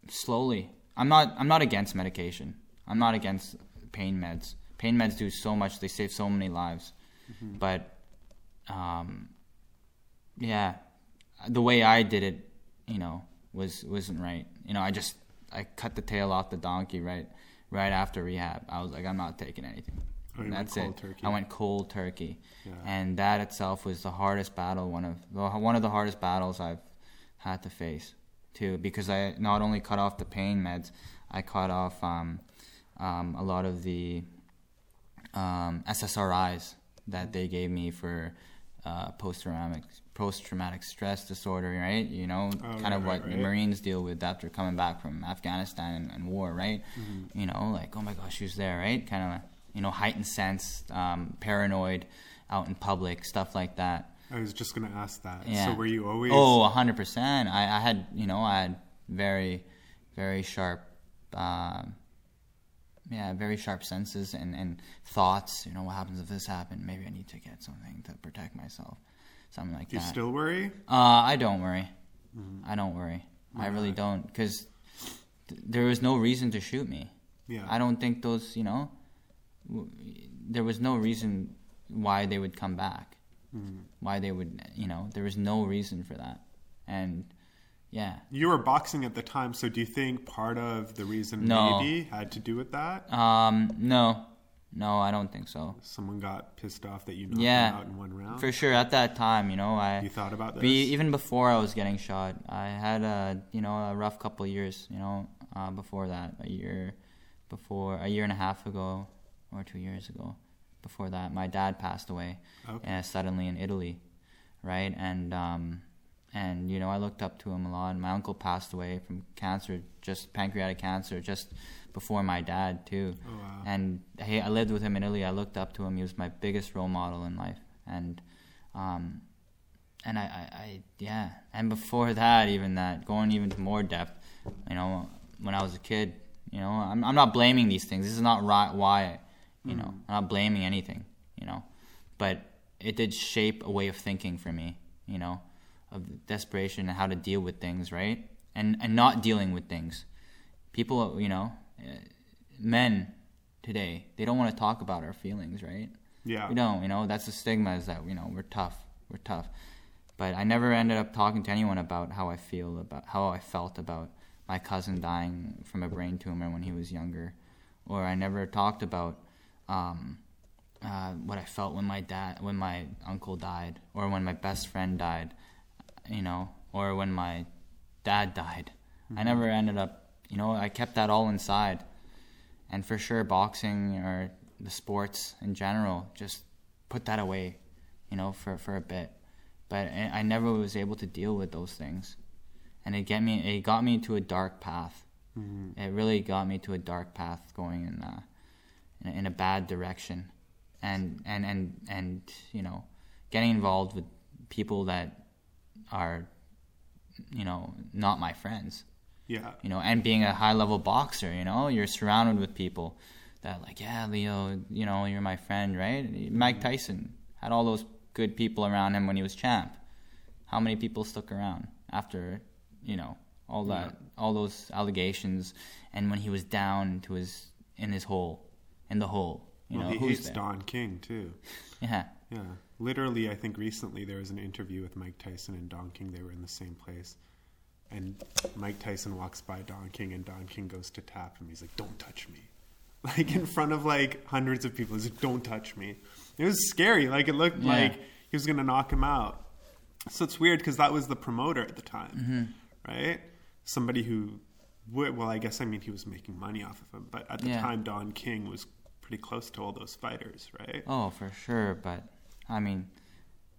slowly. I'm not. I'm not against medication. I'm not against pain meds. Pain meds do so much. They save so many lives. But, um, yeah, the way I did it, you know, was wasn't right. You know, I just I cut the tail off the donkey right right after rehab. I was like, I'm not taking anything.
Oh,
That's it.
turkey.
I went cold turkey,
Yeah.
and that itself was the hardest battle. One of well, one of the hardest battles I've had to face too, because I not only cut off the pain meds, I cut off um, um, a lot of the um, SSRIs that they gave me for uh, post traumatic post traumatic stress disorder, right? You know,
Oh,
kind
right,
of
right,
what
right.
Marines deal with after coming back from Afghanistan and, and war, right?
Mm-hmm.
You know, like oh my gosh, who's there, right? Kind of you know heightened sense, um, paranoid, out in public, stuff like that.
I was just gonna ask that.
Yeah.
So were you always?
Oh, hundred percent. I, I had, you know, I had very, very sharp, um, yeah, very sharp senses and, and thoughts. You know, what happens if this happened? Maybe I need to get something to protect myself, something like that.
Do you still worry?
Uh, I don't worry.
Mm-hmm.
I don't worry.
Why
I really
not?
don't, because th- there was no reason to shoot me.
Yeah.
I don't think those, you know, there was no reason why they would come back.
Mm-hmm.
Why they would, you know, there was no reason for that. And yeah,
You were boxing at the time, so do you think part of the reason
No.
maybe had to do with that?
um, no, no, I don't think so.
Someone got pissed off that you knocked
Yeah.
out in one round.
For sure, at that time, you know, I
You thought about this?
be, even before I was getting shot, I had a you know a rough couple of years. You know, uh, before that, a year before, a year and a half ago, or two years ago. Before that, my dad passed away
Okay.
uh, suddenly in Italy, right? And um, and you know, I looked up to him a lot. My uncle passed away from cancer, just pancreatic cancer, just before my dad too.
Oh, wow.
And hey, I lived with him in Italy. I looked up to him. He was my biggest role model in life, and um, and I, I, I yeah. And before that, even that, going even to more depth, you know, when I was a kid, you know, I'm I'm not blaming these things. This is not right. Why, you know, I'm not blaming anything, you know, but it did shape a way of thinking for me, you know, of desperation and how to deal with things, right? And and not dealing with things. People, you know, uh, men today, they don't want to talk about our feelings, right?
yeah.
We don't, you know, that's the stigma is that, you know, we're tough. We're tough. But I never ended up talking to anyone about how I feel about how I felt about my cousin dying from a brain tumor when he was younger. Or I never talked about um, uh, what I felt when my dad when my uncle died or when my best friend died, you know, or when my dad died. I never ended up, you know, I kept that all inside. And for sure boxing or the sports in general just put that away, you know, for for a bit. But I never was able to deal with those things. And it get me it got me to a dark path.
Mhm.
It really got me to a dark path going in uh, in, a, bad direction, and and and and you know, getting involved with people that are, you know, not my friends.
Yeah.
You know, and being a high level boxer, you know, you're surrounded with people that like, yeah, Leo, you know, you're my friend, right? Mike mm-hmm. Tyson had all those good people around him when he was champ. How many people stuck around after, you know, all that, all those allegations, and when he was down to his in his hole, in the hole, you
well,
know,
he
who's
hates
there?
Don King too. <laughs>
Yeah,
Yeah. Literally, I think recently there was an interview with Mike Tyson and Don King. They were in the same place. And Mike Tyson walks by Don King, and Don King goes to tap him. He's like, "Don't touch me!" <laughs> Like in front of like hundreds of people. He's like, "Don't touch me!" It was scary. Like it looked
Yeah.
like he was gonna knock him out. So it's weird because that was the promoter at the time,
Mm-hmm.
right? Somebody who, would, well, I guess I mean he was making money off of him, but at the
Yeah.
time Don King was pretty close to all those fighters, right?
Oh, for sure. But I mean,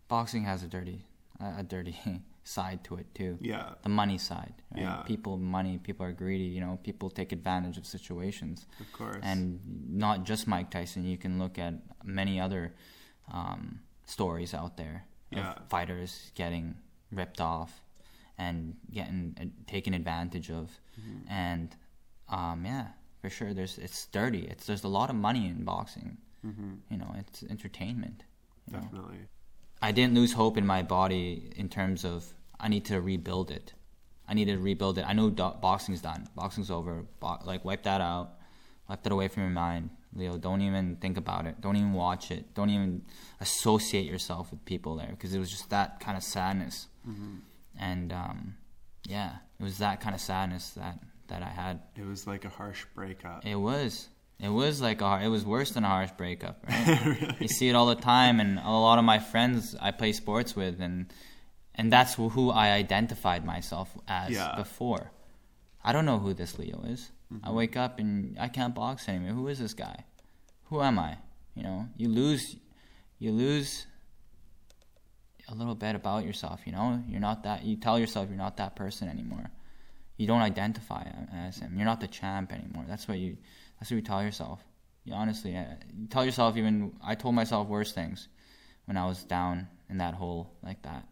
boxing has a dirty, a dirty <laughs> side to it too.
Yeah.
The money side. Right?
Yeah.
People, money. People are greedy. You know, people take advantage of situations.
Of course.
And not just Mike Tyson. You can look at many other um, stories out there
Yeah.
of fighters getting ripped off and getting uh, taken advantage of,
Mm-hmm.
and um, yeah, for sure. There's it's dirty. It's there's a lot of money in boxing.
Mm-hmm.
You know, it's entertainment. you know.
Definitely.
I didn't lose hope in my body in terms of I need to rebuild it. I need to rebuild it. I know do- boxing's done. Boxing's over. Bo- like wipe that out. Wipe that away from your mind, Leo. Don't even think about it. Don't even watch it. Don't even associate yourself with people there because it was just that kind of sadness. And um, yeah, it was that kind of sadness that that I had.
It was like a harsh breakup.
It was. It was like a. It was worse than a harsh breakup. <laughs> Right? really? You see it all the time, and a lot of my friends I play sports with, and and that's who I identified myself as
Yeah.
before. I don't know who this Leo is.
Mm-hmm.
I wake up and I can't box anymore. Who is this guy? Who am I? You know, you lose, you lose a little bit about yourself. You know, you're not that. You tell yourself you're not that person anymore. You don't identify as him. You're not the champ anymore. That's what you. That's what you tell yourself. You honestly, uh, you tell yourself. Even I told myself worse things when I was down in that hole like that.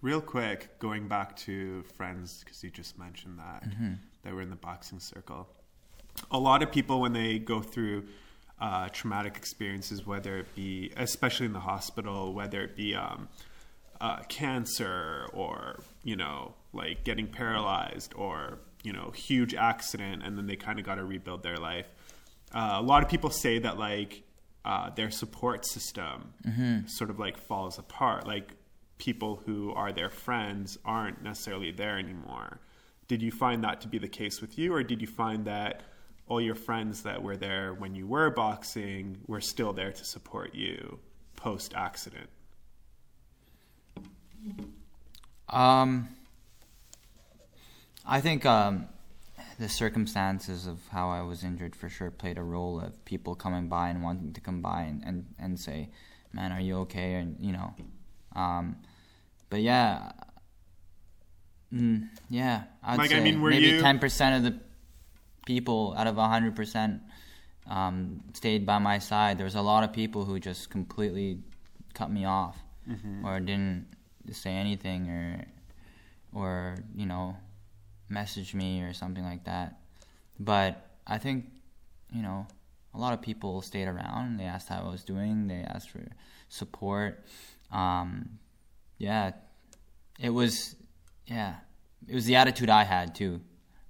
Real quick, going back to friends, because you just mentioned that,
Mm-hmm.
that were in the boxing circle. A lot of people, when they go through uh, traumatic experiences, whether it be, especially in the hospital, whether it be um, uh, cancer or, you know, like getting paralyzed or, you know, huge accident, and then they kind of got to rebuild their life. Uh, a lot of people say that, like, uh, their support system sort of like falls apart. Like, people who are their friends aren't necessarily there anymore. Did you find that to be the case with you, or did you find that all your friends that were there when you were boxing were still there to support you post accident?
Um, I think um, the circumstances of how I was injured for sure played a role of people coming by and wanting to come by and, and, and say, "Man, are you okay?" And you know, um, but yeah, mm, yeah, I'd
Like, I
say
mean, were
maybe
you-
ten percent of the people out of hundred percent um, stayed by my side. There was a lot of people who just completely cut me off or didn't say anything or or you know message me or something like that. But I think you know a lot of people stayed around. They asked how I was doing. They asked for support. Um, yeah, it was yeah it was the attitude I had too,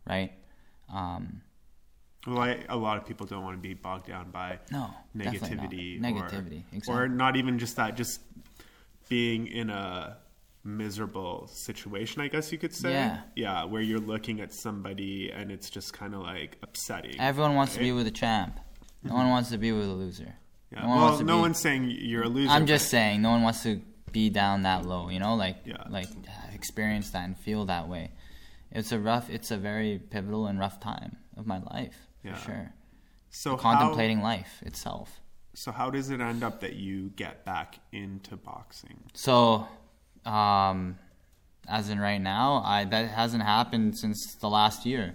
right? Um,
Well, I, a lot of people don't want to be bogged down by
no,
negativity,
negativity,
or,
exactly.
or not even just that, just being in a miserable situation, I guess you could say.
Yeah.
yeah, where you're looking at somebody and it's just kind of like upsetting.
Everyone wants to be with a champ. No one wants to be with a loser.
Yeah.
No one
well, no
be-
one's saying you're a loser.
I'm just
but-
saying, no one wants to be down that low. You know, like
Yeah.
like uh, experience that and feel that way. It's a rough. It's a very pivotal and rough time of my life
Yeah.
for sure.
so
Contemplating life itself.
So how does it end up that you get back into boxing?
So, um, as in right now, I that hasn't happened since the last year.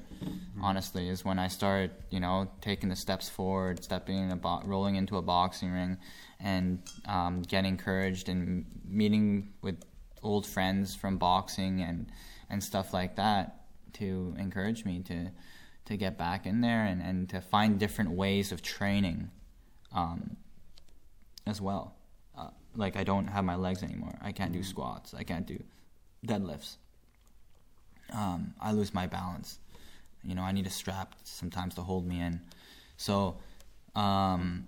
Honestly, is when I started, you know, taking the steps forward, stepping in a bo- rolling into a boxing ring, and um, getting encouraged and meeting with old friends from boxing and and stuff like that to encourage me to to get back in there and, and to find different ways of training um, as well. Uh, like I don't have my legs anymore. I can't do squats. I can't do deadlifts. Um, I lose my balance. You know, I need a strap sometimes to hold me in. So, um,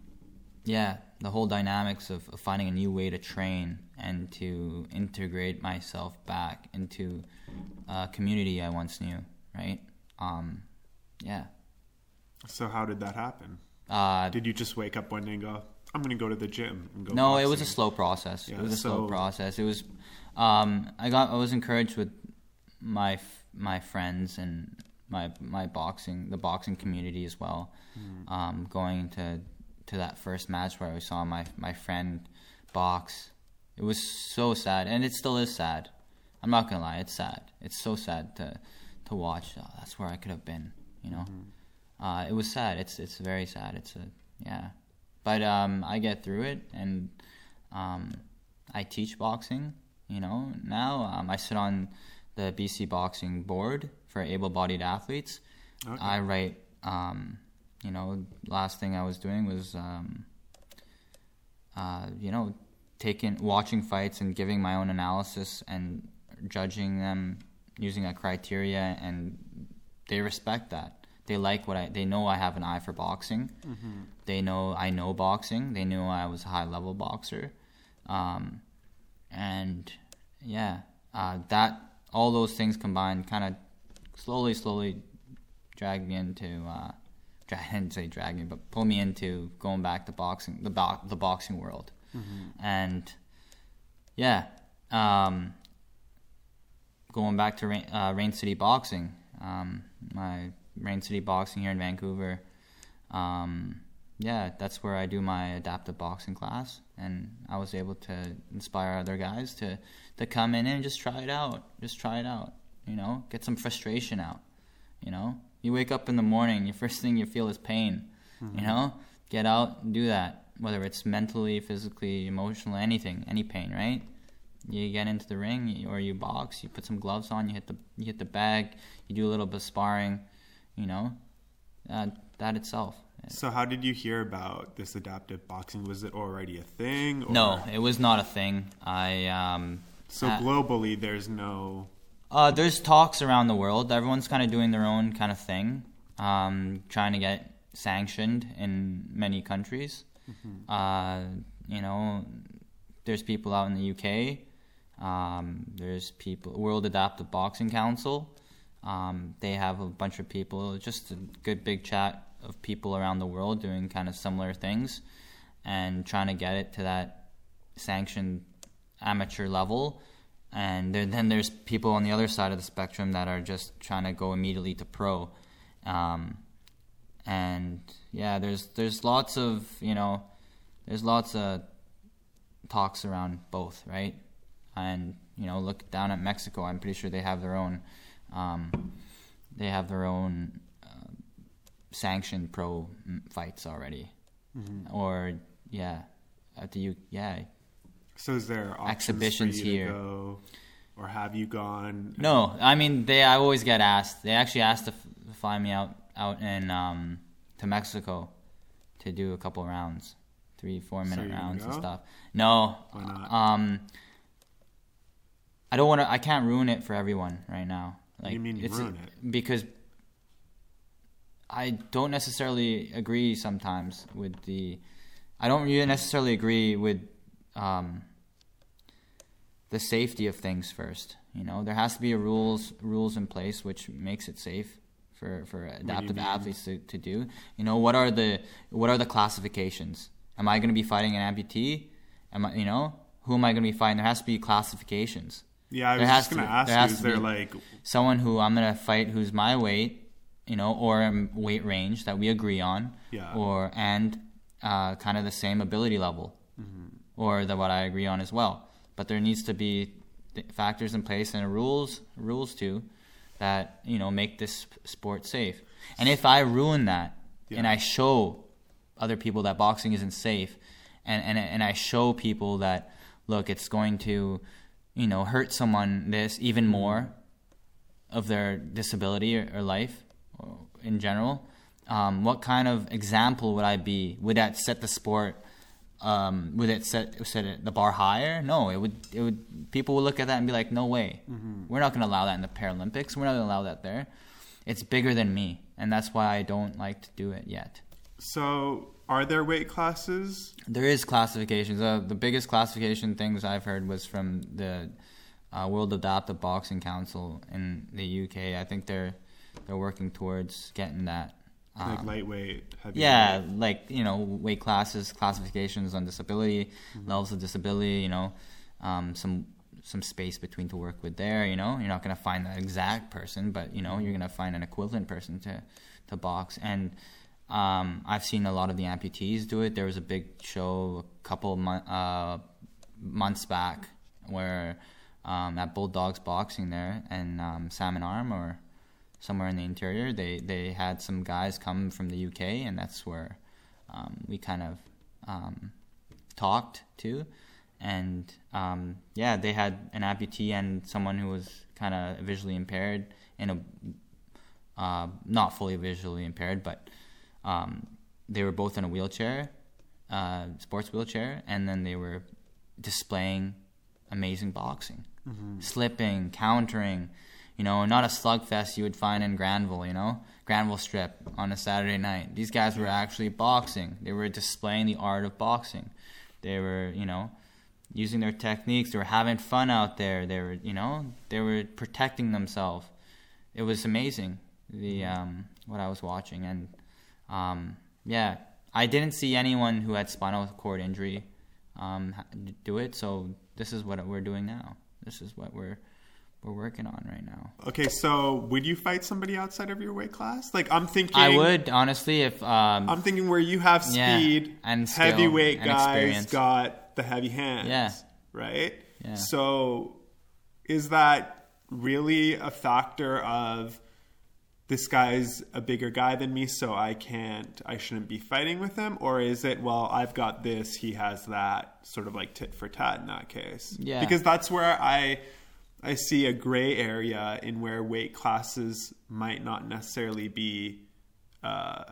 yeah, the whole dynamics of, of finding a new way to train and to integrate myself back into a community I once knew, right? Um, yeah.
So how did that happen?
Uh,
Did you just wake up one day and go, "I'm going to go to the gym"? And go
No, it was a slow process.
Yeah,
it was a slow process. It was, um, I got, I was encouraged with my f- my friends and my my boxing, the boxing community as well.
Hmm.
Um, going to to that first match where I saw my my friend box, it was so sad, and it still is sad. I'm not gonna lie, it's sad. It's so sad to to watch. Oh, that's where I could have been, you know. Uh, it was sad. It's it's very sad. It's a yeah, but um, I get through it, and um, I teach boxing. You know, now um, I sit on the BC Boxing Board for able-bodied athletes.
Okay.
I write. Um, you know, last thing I was doing was um, uh, you know, taking watching fights and giving my own analysis and judging them using a criteria, and they respect that. They like what I. They know I have an eye for boxing. They know I know boxing. They knew I was a high level boxer, um, and yeah, uh, that all those things combined kind of slowly, slowly dragged me into. Uh, <laughs> I didn't say drag me, but pull me into going back to boxing, the bo- the boxing world, and yeah, um, going back to Rain, uh, Rain City Boxing, um, my Rain City Boxing here in Vancouver. Um, yeah, that's where I do my adaptive boxing class, and I was able to inspire other guys to to come in and just try it out, just try it out, you know, get some frustration out, you know. You wake up in the morning, your first thing you feel is pain, you know. Get out and do that, whether it's mentally, physically, emotionally, anything, any pain, right? You get into the ring or you box, you put some gloves on, you hit the you hit the bag, you do a little bit of sparring, you know. Uh, that itself.
So how did you hear about this adaptive boxing? Was it already a thing? Or...
No, it was not a thing. I um,
So
uh,
globally, there's no.
Uh, there's talks around the world. Everyone's kind of doing their own kind of thing, um, trying to get sanctioned in many countries. Uh, you know, there's people out in the UK. Um, there's people, World Adaptive Boxing Council. Um, they have a bunch of people, just a good big chat of people around the world doing kind of similar things and trying to get it to that sanctioned amateur level. And there, then there's people on the other side of the spectrum that are just trying to go immediately to pro. Um, and yeah, there's there's lots of you know, there's lots of talks around both, right? And you know, look down at Mexico. I'm pretty sure they have their own, um, they have their own uh, sanctioned pro fights already, or yeah, at the U, yeah.
So is there
Exhibitions here.
Go, or have you gone?
No, I mean they. I always get asked. They actually asked to f- fly me out out in um, to Mexico to do a couple rounds, three four minute
gonna
rounds and stuff. No,
Why not?
um, I don't want to. I can't ruin it for everyone right now. Like
you mean ruin it?
because I don't necessarily agree sometimes with the. I don't really necessarily agree with um, the safety of things first. You know, there has to be a rules rules in place which makes it safe for for adaptive athletes to, to do. You know, what are the what are the classifications? Am I going to be fighting an amputee? Am I, you know, who am I going to be fighting? There has to be classifications.
Yeah, I was just
to
going to ask
there
you: Is there like
someone who I'm gonna fight who's my weight, you know, or weight range that we agree on,
Yeah.
or and uh, kind of the same ability level, or the what I agree on as well. But there needs to be th- factors in place and rules rules too that you know make this sport safe. And if I ruin that and I show other people that boxing isn't safe, and and and I show people that look, it's going to you know hurt someone this even more of their disability or, or life or in general, um, what kind of example would I be? Would that set the sport? Um, would it set set it, the bar higher? No, it would. It would. People would look at that and be like, "No way, we're not going to allow that in the Paralympics. We're not going to allow that there. It's bigger than me, and that's why I don't like to do it yet."
so? Are there weight classes?
There is classifications. Uh, the biggest classification things I've heard was from the uh, World Adaptive Boxing Council in the UK. I think they're they're working towards getting that.
like
Um,
lightweight, heavyweight?
yeah, like you know, weight classes, classifications on disability, levels of disability. You know, um, some some space between to work with there. You know, you're not gonna find the exact person, but you know, you're gonna find an equivalent person to to box. And um, I've seen a lot of the amputees do it. There was a big show a couple mon- uh, months back where um, at Bulldogs Boxing there and um, Salmon Arm or somewhere in the interior. They they had some guys come from the UK, and that's where um, we kind of um, talked to. And um, yeah, they had an amputee and someone who was kind of visually impaired in a uh, not fully visually impaired, but um, they were both in a wheelchair, uh, sports wheelchair, and then they were displaying amazing boxing, slipping, countering. You know, not a slugfest you would find in Granville. You know, Granville Strip on a Saturday night. These guys were actually boxing. They were displaying the art of boxing. They were, you know, using their techniques. They were having fun out there. They were, you know, they were protecting themselves. It was amazing. The um, what I was watching, and um, yeah, I didn't see anyone who had spinal cord injury um, do it. So this is what we're doing now. This is what we're we're working on right now.
Okay, so would you fight somebody outside of your weight class? Like I'm thinking,
I would honestly if um,
I'm thinking where you have
Yeah,
speed
and skill
heavyweight
and
guys
experience.
got the heavy hands.
Yeah.
Right.
Yeah.
So, is that really a factor of this guy's a bigger guy than me, so I can't, I shouldn't be fighting with him, or is it well, I've got this, he has that, sort of like tit for tat in that case?
Yeah.
Because that's where I. I see a gray area in where weight classes might not necessarily be uh,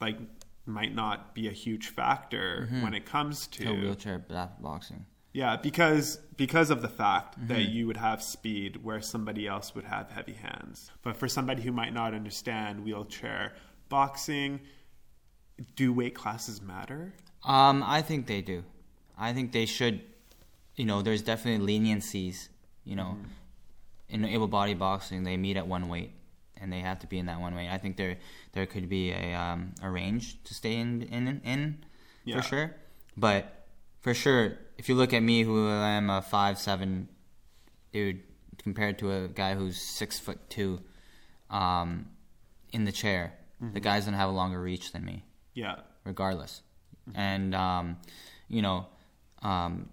like might not be a huge factor when it comes to
to wheelchair boxing.
Yeah because because of the fact
Mm-hmm.
that you would have speed where somebody else would have heavy hands but for somebody who might not understand wheelchair boxing do weight classes matter
Um, I think they do. I think they should. You know, there's definitely leniencies. You know, in able body boxing, they meet at one weight, and they have to be in that one weight. I think there there could be a um, a range to stay in in in
Yeah.
for sure. But for sure, if you look at me, who I am a five seven dude, compared to a guy who's six foot two, um, in the chair, the guy's gonna have a longer reach than me
yeah
regardless. And um, you know, um,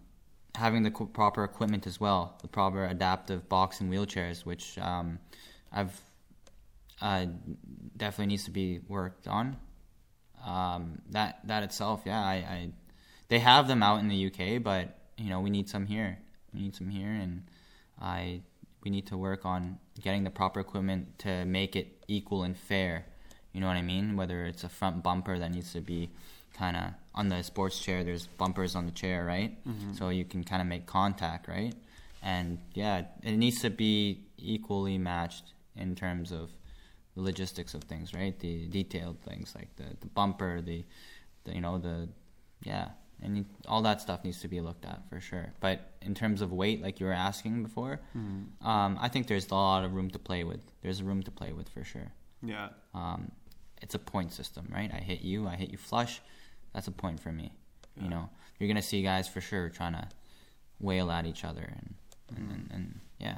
having the qu- proper equipment as well, the proper adaptive boxing wheelchairs, which um, I've uh, definitely needs to be worked on. Um, that that itself, yeah, I, I they have them out in the UK, but you know we need some here. We need some here, and I we need to work on getting the proper equipment to make it equal and fair. You know what I mean? Whether it's a front bumper that needs to be kind of on the sports chair, there's bumpers on the chair, right? Mm-hmm. So you can kind of make contact, right? And yeah, it needs to be equally matched in terms of the logistics of things, right? The detailed things like the, the bumper, the, the you know the yeah, and all that stuff needs to be looked at for sure. But in terms of weight, like you were asking before, um, I think there's a lot of room to play with. There's room to play with for sure.
yeah
Um, it's a point system, right? I hit you, I hit you flush. That's a point for me. You know, you're gonna see guys for sure trying to wail at each other, and and, and, and yeah.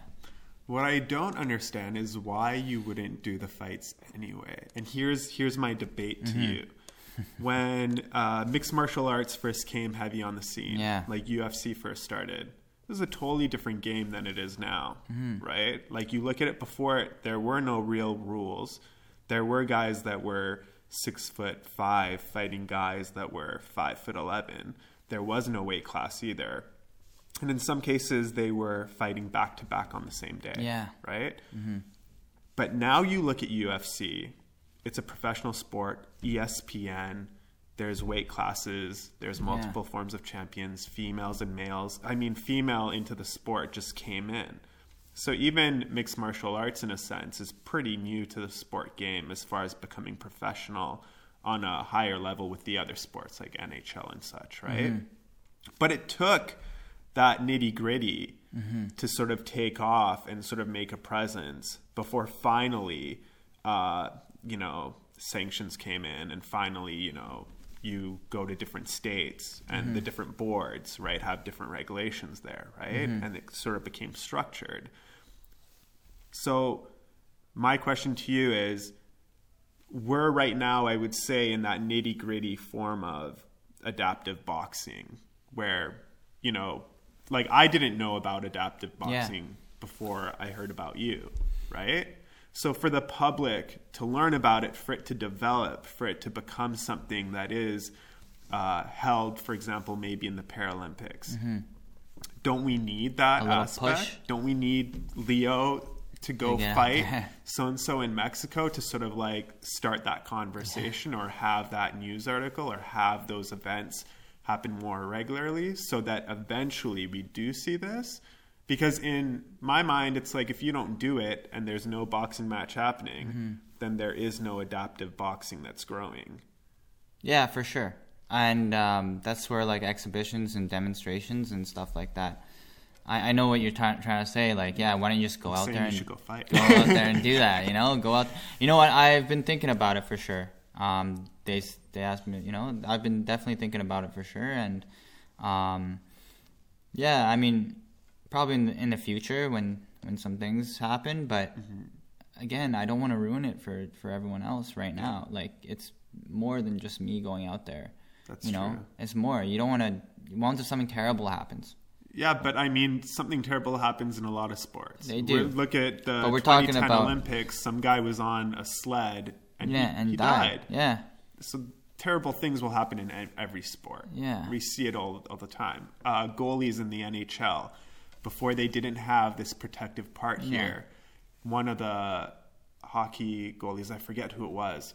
What I don't understand is why you wouldn't do the fights anyway. And here's here's my debate
Mm-hmm.
to you. When uh, mixed martial arts first came heavy on the scene,
Yeah.
like UFC first started, it was a totally different game than it is now,
Mm-hmm.
right? Like you look at it before, it, there were no real rules. There were guys that were six foot five fighting guys that were five foot eleven. There was no weight class either. And in some cases, they were fighting back to back on the same day.
Yeah.
Right? But now you look at UFC, it's a professional sport, ESPN, there's weight classes, there's multiple forms of champions, females and males. I mean, female into the sport just came in. So even mixed martial arts, in a sense, is pretty new to the sport game as far as becoming professional on a higher level with the other sports like NHL and such, right? But it took that nitty gritty to sort of take off and sort of make a presence before finally, uh, you know, sanctions came in and finally, you know, you go to different states and the mm-hmm. different boards, right, have different regulations there, right? Mm-hmm. And it sort of became structured. So, my question to you is we're right now, I would say, in that nitty gritty form of adaptive boxing where, you know, like I didn't know about adaptive
Yeah.
boxing before I heard about you, right? So for the public to learn about it, for it to develop, for it to become something that is uh, held, for example, maybe in the Paralympics, don't we need that
Mm-hmm.
Aspect?
push?
Don't we need Leo to go
Yeah.
fight so and so in Mexico to sort of like start that conversation or have that news article or have those events happen more regularly so that eventually we do see this? Because in my mind, it's like if you don't do it and there's no boxing match happening,
Mm-hmm.
then there is no adaptive boxing that's growing.
Yeah, for sure. and um, that's where like exhibitions and demonstrations and stuff like that. I, I know what you're trying trying to say. Like, yeah, why don't you just go out there
you
and
should go fight.
go out there and do that? You know, go out. You know what? I've been thinking about it for sure. Um, they they asked me. You know, I've been definitely thinking about it for sure. And um, yeah, I mean, probably in the, in the future when when some things happen, but again, I don't want to ruin it for for everyone else right now. Like it's more than just me going out there.
That's
you know,
true.
it's more. You don't want to. You want if something terrible happens.
Yeah, but I mean, something terrible happens in a lot of sports.
They do.
We're- look at the
But we're talking
2010
about-
Olympics. Some guy was on a sled and
yeah,
he,
and
he
died.
died.
Yeah,
So terrible things will happen in every sport.
Yeah.
we see it all all the time. Uh, goalies in the NHL, before they didn't have this protective part here, one of the hockey goalies, I forget who it was,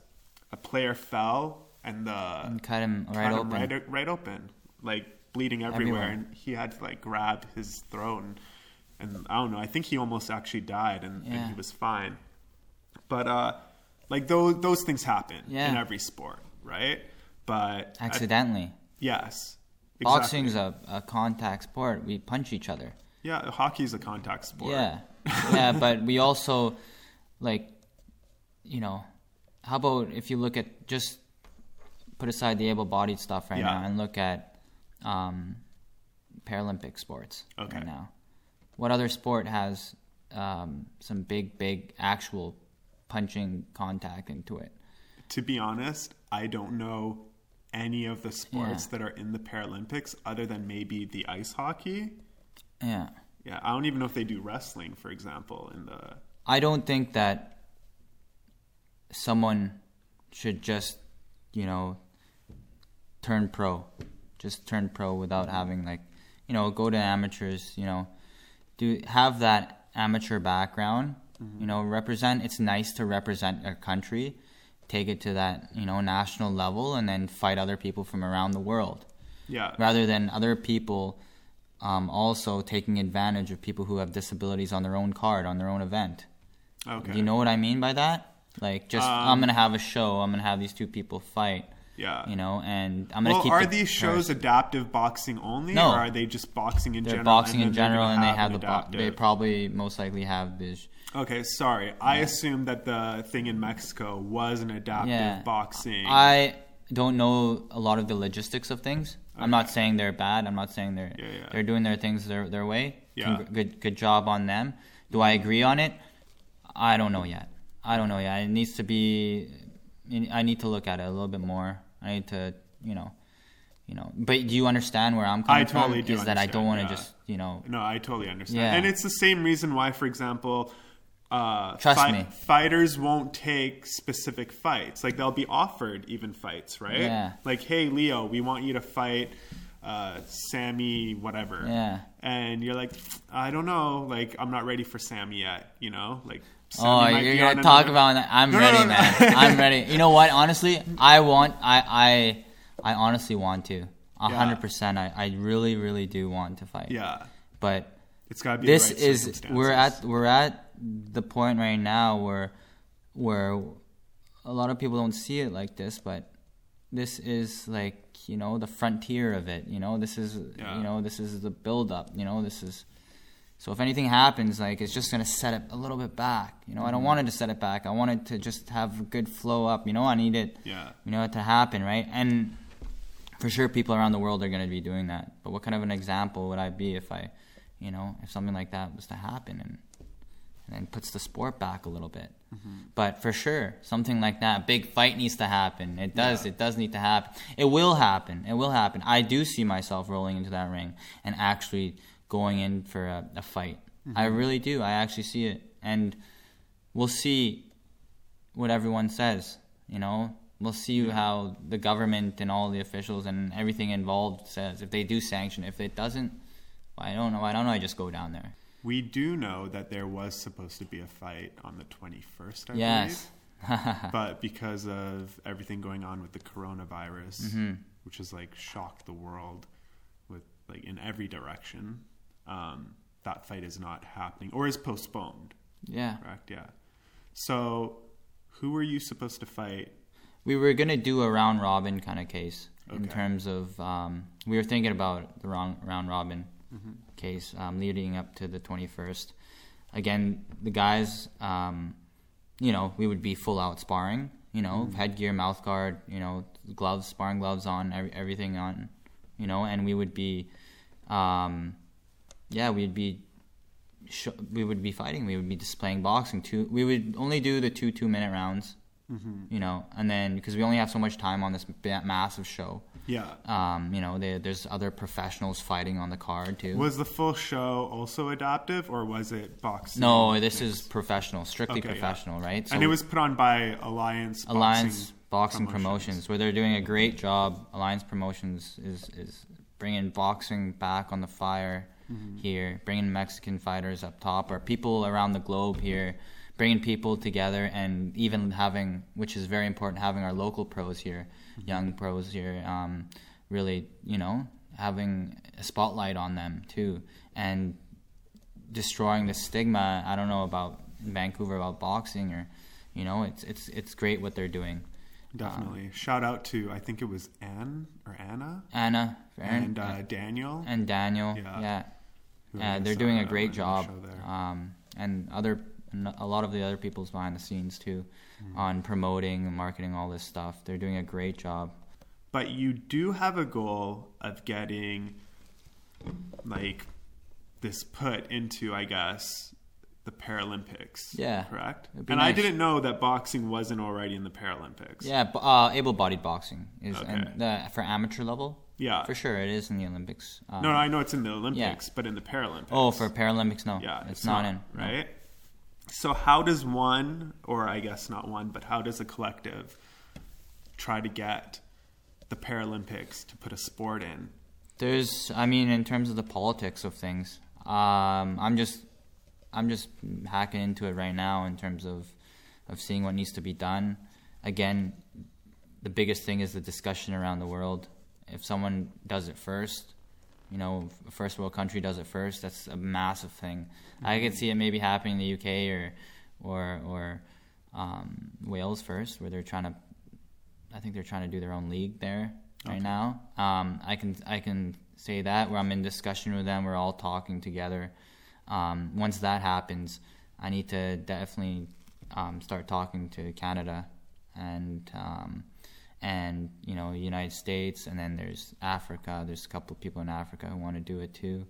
a player fell and the
and cut him right
cut him
open.
right, right open, like bleeding everywhere,
Everywhere.
and he had to like grab his throat, and, and I don't know. I think he almost actually died, and, and he was fine. But uh, like those those things happen
Yeah.
in every sport, right? But I-
Accidentally.
yes, exactly.
Boxing's a, a contact sport. We punch each other.
Yeah. Hockey's a contact sport.
Yeah, yeah, <laughs> but we also like, you know, how about if you look at just put aside the able-bodied stuff right
Yeah.
now and look at um, Paralympic sports
Okay.
right now. What other sport has um, some big, big actual punching contact into it?
To be honest, I don't know any of the sports
Yeah.
that are in the Paralympics other than maybe the ice hockey.
Yeah.
Yeah, I don't even know if they do wrestling, for example, in the
I don't think that someone should just, you know, turn pro. Just turn pro without having like, you know, go to amateurs, you know, do have that amateur background, mm-hmm. you know, represent it's nice to represent a country, take it to that, you know, national level and then fight other people from around the world
yeah.
rather than other people um, also taking advantage of people who have disabilities on their own card on their own event.
Okay.
Do you know what I mean by that? Like, just
Um,
I'm gonna have a show. I'm gonna have these two people fight.
Yeah.
You know, and I'm gonna keep
well,
keep.
are
the
these shows
person-
adaptive boxing only,
No.
or are they just boxing in
They're
general?
boxing in general, and they
have
have the. Bo- they probably most likely have this.
Okay, sorry. I assumed that the thing in Mexico was an adaptive
Yeah.
boxing.
I don't know a lot of the logistics of things. I'm not saying they're bad. I'm not saying they're
Yeah, yeah.
they're doing their things their their way.
Yeah.
Congr- good good job on them. Do I agree on it? I don't know yet. I don't know yet. It needs to be. I need to look at it a little bit more. I need to, you know, you know. But do you understand where I'm coming
I totally
from?
do
Is that I don't want to
yeah.
just, you know,
no, I totally understand.
Yeah.
And it's the same reason why, for example, uh,
Trust
fi-
me.
fighters won't take specific fights. Like they'll be offered even fights, right?
Yeah.
Like, hey, Leo, we want you to fight uh, Sammy, whatever.
Yeah.
And you're like, I don't know. Like, I'm not ready for Sammy yet. You know, like. Sammy
Oh, you're gonna talk
another-
about that. I'm
No,
ready,
no, no.
man. I'm <laughs> ready. You know what? Honestly, I want. I I I honestly want to.
Yeah.
hundred percent. I I really really do want to fight.
Yeah.
But
It's got to be.
this
right
is we're at we're at the point right now where where a lot of people don't see it like this, but this is like you know the frontier of it. You know, this is
Yeah.
you know this is the build up. You know, this is. So if anything happens, like it's just gonna set it a little bit back. You know, I don't
Mm-hmm.
want it to set it back. I want it to just have a good flow up. You know, I need it.
Yeah.
You know, it to happen, right? And for sure, people around the world are gonna be doing that. But what kind of an example would I be if I, you know, if something like that was to happen and and then puts the sport back a little bit. Mm-hmm. But for sure, something like that, big fight needs to happen. It does.
Yeah.
It does need to happen. It will happen. It will happen. I do see myself rolling into that ring and actually going in for a, a fight. I mm-hmm. really do. I actually see it, and we'll see what everyone says. You know, we'll see how the government and all the officials and everything involved says. If they do sanction, if it doesn't, I don't know. I don't know. I just go down there?
We do know that there was supposed to be a fight on the 21st, I
Yes.
believe. <laughs> But because of everything going on with the coronavirus,
Mm-hmm.
which has like shocked the world with like in every direction, um, that fight is not happening or is postponed.
yeah.
Correct? Yeah. So, who were you supposed to fight?
We were gonna do a round robin kind of case. in terms of um, we were thinking about the wrong round robin
Mm-hmm.
Case um, leading up to the 21st. Again, the guys, um, you know, we would be full out sparring. You know,
Mm-hmm.
headgear, mouth guard, you know, gloves, sparring gloves on, every, everything on, you know, and we would be, um, yeah, we'd be, sh- we would be fighting. We would be displaying boxing. Two, we would only do the two two minute rounds,
Mm-hmm.
you know, and then because we only have so much time on this massive show.
Yeah.
Um, you know, there, there's other professionals fighting on the card too.
Was the full show also adaptive, or was it boxing?
no, this
mixed?
is professional, strictly
Okay, yeah.
professional, right?
and it was put on by Alliance. Boxing
Alliance Boxing
Promotions.
Promotions, where they're doing a great job. Alliance Promotions is is bringing boxing back on the fire
Mm-hmm.
here, bringing Mexican fighters up top, or people around the globe here, bringing people together, and even having, which is very important, having our local pros here,
Mm-hmm.
young pros here, um, really, you know, having a spotlight on them too, and destroying the stigma. I don't know about Vancouver about boxing or, you know, it's it's it's great what they're doing.
Definitely. Shout out to I think it was Anne or Anna
Anna
and uh, Daniel.
and Daniel,
Yeah.
yeah, yeah, they're doing a great job. Um, and other a lot of the other people's behind the scenes too,
Mm-hmm.
on promoting and marketing all this stuff. They're doing a great job.
But you do have a goal of getting like this put into, I guess, the Paralympics.
Yeah.
Correct? And I didn't know that boxing wasn't already in the Paralympics.
Yeah, uh, able-bodied boxing is
Okay.
and for amateur level.
Yeah.
for sure, it is in the Olympics. Um,
No, no, I know it's in the Olympics, but in the Paralympics.
Oh, for Paralympics, no.
yeah,
it's, not, in. no.
So how does one, or I guess not one, but how does a collective try to get the Paralympics to put a sport in?
There's, I mean, in terms of the politics of things, um, I'm just, I'm just hacking into it right now in terms of, of seeing what needs to be done. Again, the biggest thing is the discussion around the world. If someone does it first, you know, first world country does it first, that's a massive thing. I could see it maybe happening in the UK or, or, or um, Wales first, where they're trying to I think they're trying to do their own league there right now. Um, I can I can say that where I'm in discussion with them. We're all talking together. Um, once that happens, I need to definitely um, start talking to Canada and um, and you know United States, and then there's Africa. There's a couple of people in Africa who want to do it too.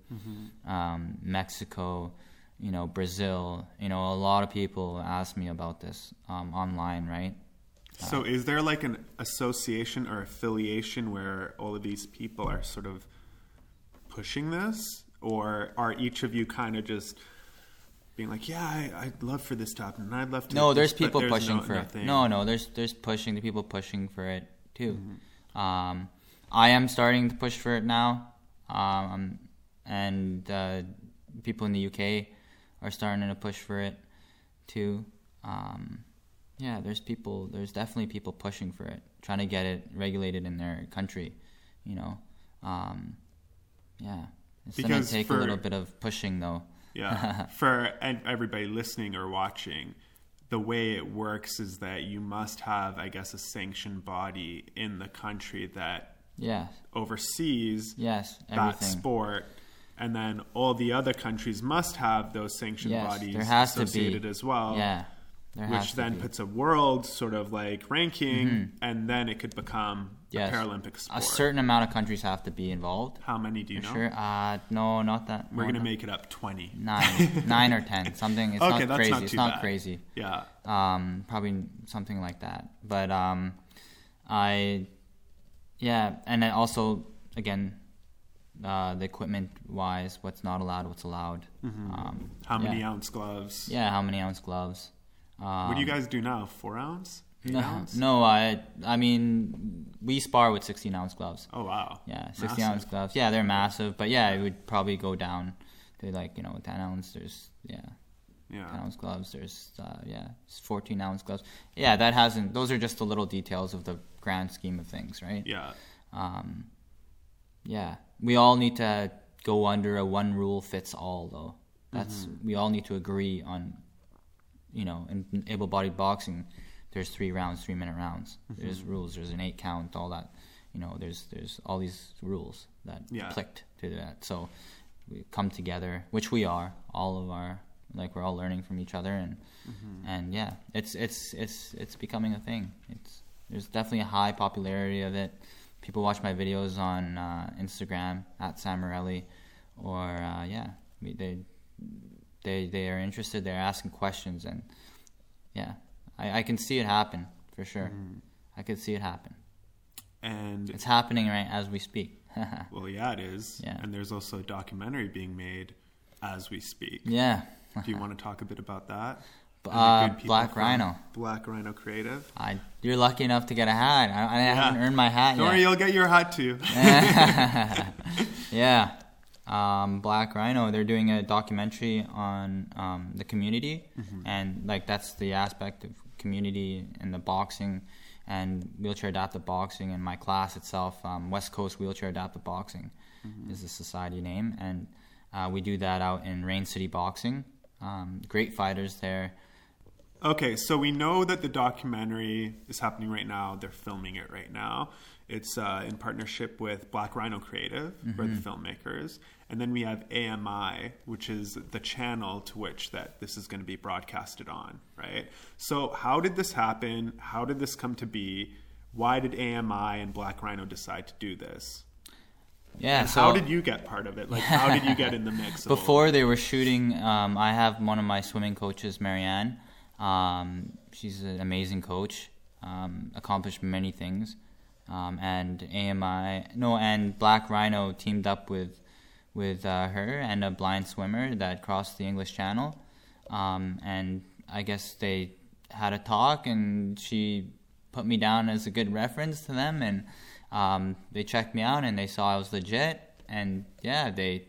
Um, Mexico, you know Brazil. You know a lot of people ask me about this um, online, right?
So is there like an association or affiliation where all of these people are sort of pushing this? Or are each of you kind of just being like, yeah, I, I'd love for this to happen, and I'd love to.
No, there's
this,"
people
there's
pushing
no-
for
nothing.
it. No, no, there's there's pushing the people pushing for it too.
Mm-hmm.
Um, I am starting to push for it now, um, and uh, people in the UK are starting to push for it too. Um, yeah, there's people. There's definitely people pushing for it, trying to get it regulated in their country. You know, um, yeah, it's gonna take
for-
a little bit of pushing though.
Yeah. <laughs> For and everybody listening or watching, the way it works is that you must have, I guess, a sanctioned body in the country that
Yeah.
oversees
Yes.
that sport. And then all the other countries must have those sanctioned
Yes,
bodies
there has to be.
associated as well.
Yeah. There
Which then
be.
puts a world sort of like ranking,
Mm-hmm.
and then it could become
Yes.
a Paralympic sport.
a certain amount of countries have to be involved.
How many do you know?
Sure. Uh, no, not that.
We're
no,
gonna
no.
make it up twenty.
nine, <laughs> nine or ten, something. It's
Okay,
not crazy.
not
it's not
bad.
crazy.
Yeah.
Um, probably something like that. But um, I, yeah, and then also again, uh, the equipment wise, what's not allowed, what's allowed. Um,
Mm-hmm. How many
yeah.
ounce gloves?
Yeah, how many ounce gloves? Um,
What do you guys do now? Four ounce? <laughs>
No, no, I, I mean, we spar with sixteen ounce gloves.
Oh wow.
Yeah, 16
Massive.
ounce gloves. Yeah, they're massive, but yeah, it would probably go down to like you know 10 ounce. There's yeah,
Yeah.
10 ounce gloves. There's uh, yeah, 14 ounce gloves. Yeah, that hasn't. Those are just the little details of the grand scheme of things, right?
Yeah.
Um, yeah, we all need to go under a one rule fits all though. That's
Mm-hmm.
we all need to agree on. You know, in able-bodied boxing, there's three rounds, three-minute rounds. There's
Mm-hmm.
rules. There's an eight count, all that. you know, there's there's all these rules that
Yeah.
clicked to that. So we come together, which we are. All of our like we're all learning from each other, and
Mm-hmm.
and yeah, it's it's it's it's becoming a thing. It's there's definitely a high popularity of it. People watch my videos on uh, Instagram at Samarelli, or uh, yeah, we, they they they are interested. They're asking questions, and yeah, I, I can see it happen for sure.
Mm-hmm.
I can see it happen.
And
It's happening right as we speak. <laughs>
well, yeah, it is.
Yeah.
And there's also a documentary being made as we speak.
yeah.
Do you <laughs> want to talk a bit about that?
Uh, Black Rhino.
Black Rhino Creative.
I, you're lucky enough to get a hat. I, I haven't earned my hat
Don't
yet.
worry, you'll get your hat too. <laughs>
yeah. Um, Black Rhino, they're doing a documentary on um, the community, and like that's the aspect of community and the boxing and wheelchair adaptive boxing. And my class itself, um, West Coast Wheelchair Adaptive Boxing, is the society name, and uh, we do that out in Rain City Boxing. Um, great fighters there.
Okay, so we know that the documentary is happening right now. They're filming it right now. It's uh, in partnership with Black Rhino Creative, are the filmmakers, and then we have AMI, which is the channel to which that this is going to be broadcasted on. Right. So, how did this happen? How did this come to be? Why did AMI and Black Rhino decide to do this?
Yeah. So
how did you get part of it? Like, how did you get in the mix? of
Before they were shooting, um, I have one of my swimming coaches, Marianne. Um, she's an amazing coach, um, accomplished many things. Um, and AMI, no, and Black Rhino teamed up with with uh, her and a blind swimmer that crossed the English Channel. Um, and I guess they had a talk, and she put me down as a good reference to them, and um, they checked me out, and they saw I was legit, and yeah, they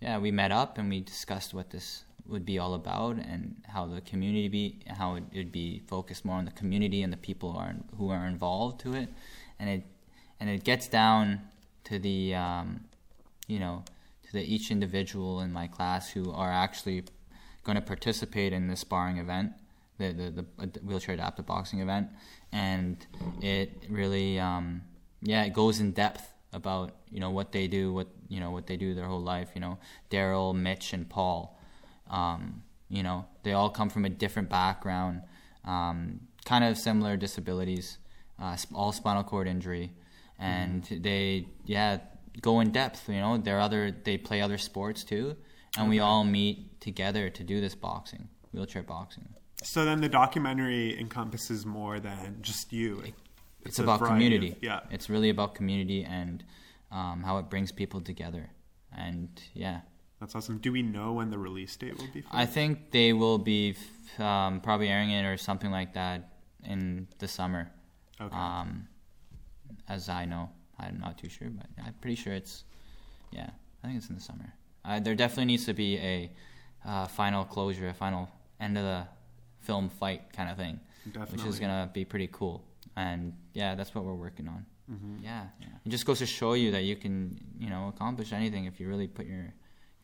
yeah, we met up and we discussed what this would be all about and how the community be how it would be focused more on the community and the people who are who are involved to it, and it and it gets down to the um, you know to the each individual in my class who are actually going to participate in this sparring event, the the, the wheelchair adaptive boxing event, and it really um, yeah it goes in depth about you know what they do, what you know what they do their whole life. You know, Daryl, Mitch, and Paul. Um, you know, they all come from a different background, um, kind of similar disabilities, uh, all spinal cord injury, and they yeah go in depth. You know, they're other they play other sports too, and we all meet together to do this boxing, wheelchair boxing.
So then the documentary encompasses more than just you.
It's,
a
about community.
of- yeah.
it's really about community and um, how it brings people together. And yeah,
That's awesome. Do we know when the release date will be?
I think they will be f- um, probably airing it or something like that in the summer.
Okay.
Um, as I know, I'm not too sure, but I'm pretty sure it's yeah. I think it's in the summer. Uh, there definitely needs to be a uh, final closure, a final end of the film fight kind of thing, which is gonna be pretty cool. And yeah, that's what we're working on.
Mm-hmm.
Yeah, yeah. It just goes to show you that you can, you know, accomplish anything if you really put your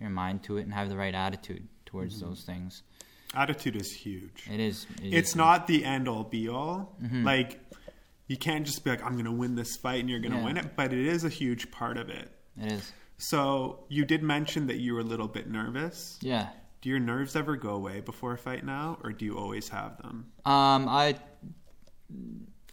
your mind to it and have the right attitude towards
Mm-hmm.
those things.
Attitude is huge.
It is. it
it's
is-
not the end all be all.
Mm-hmm.
Like you can't just be like, I'm gonna win this fight and you're gonna
Yeah.
win it, but it is a huge part of it.
It is.
So you did mention that you were a little bit nervous.
Yeah.
Do your nerves ever go away before a fight now, or do you always have them?
Um, I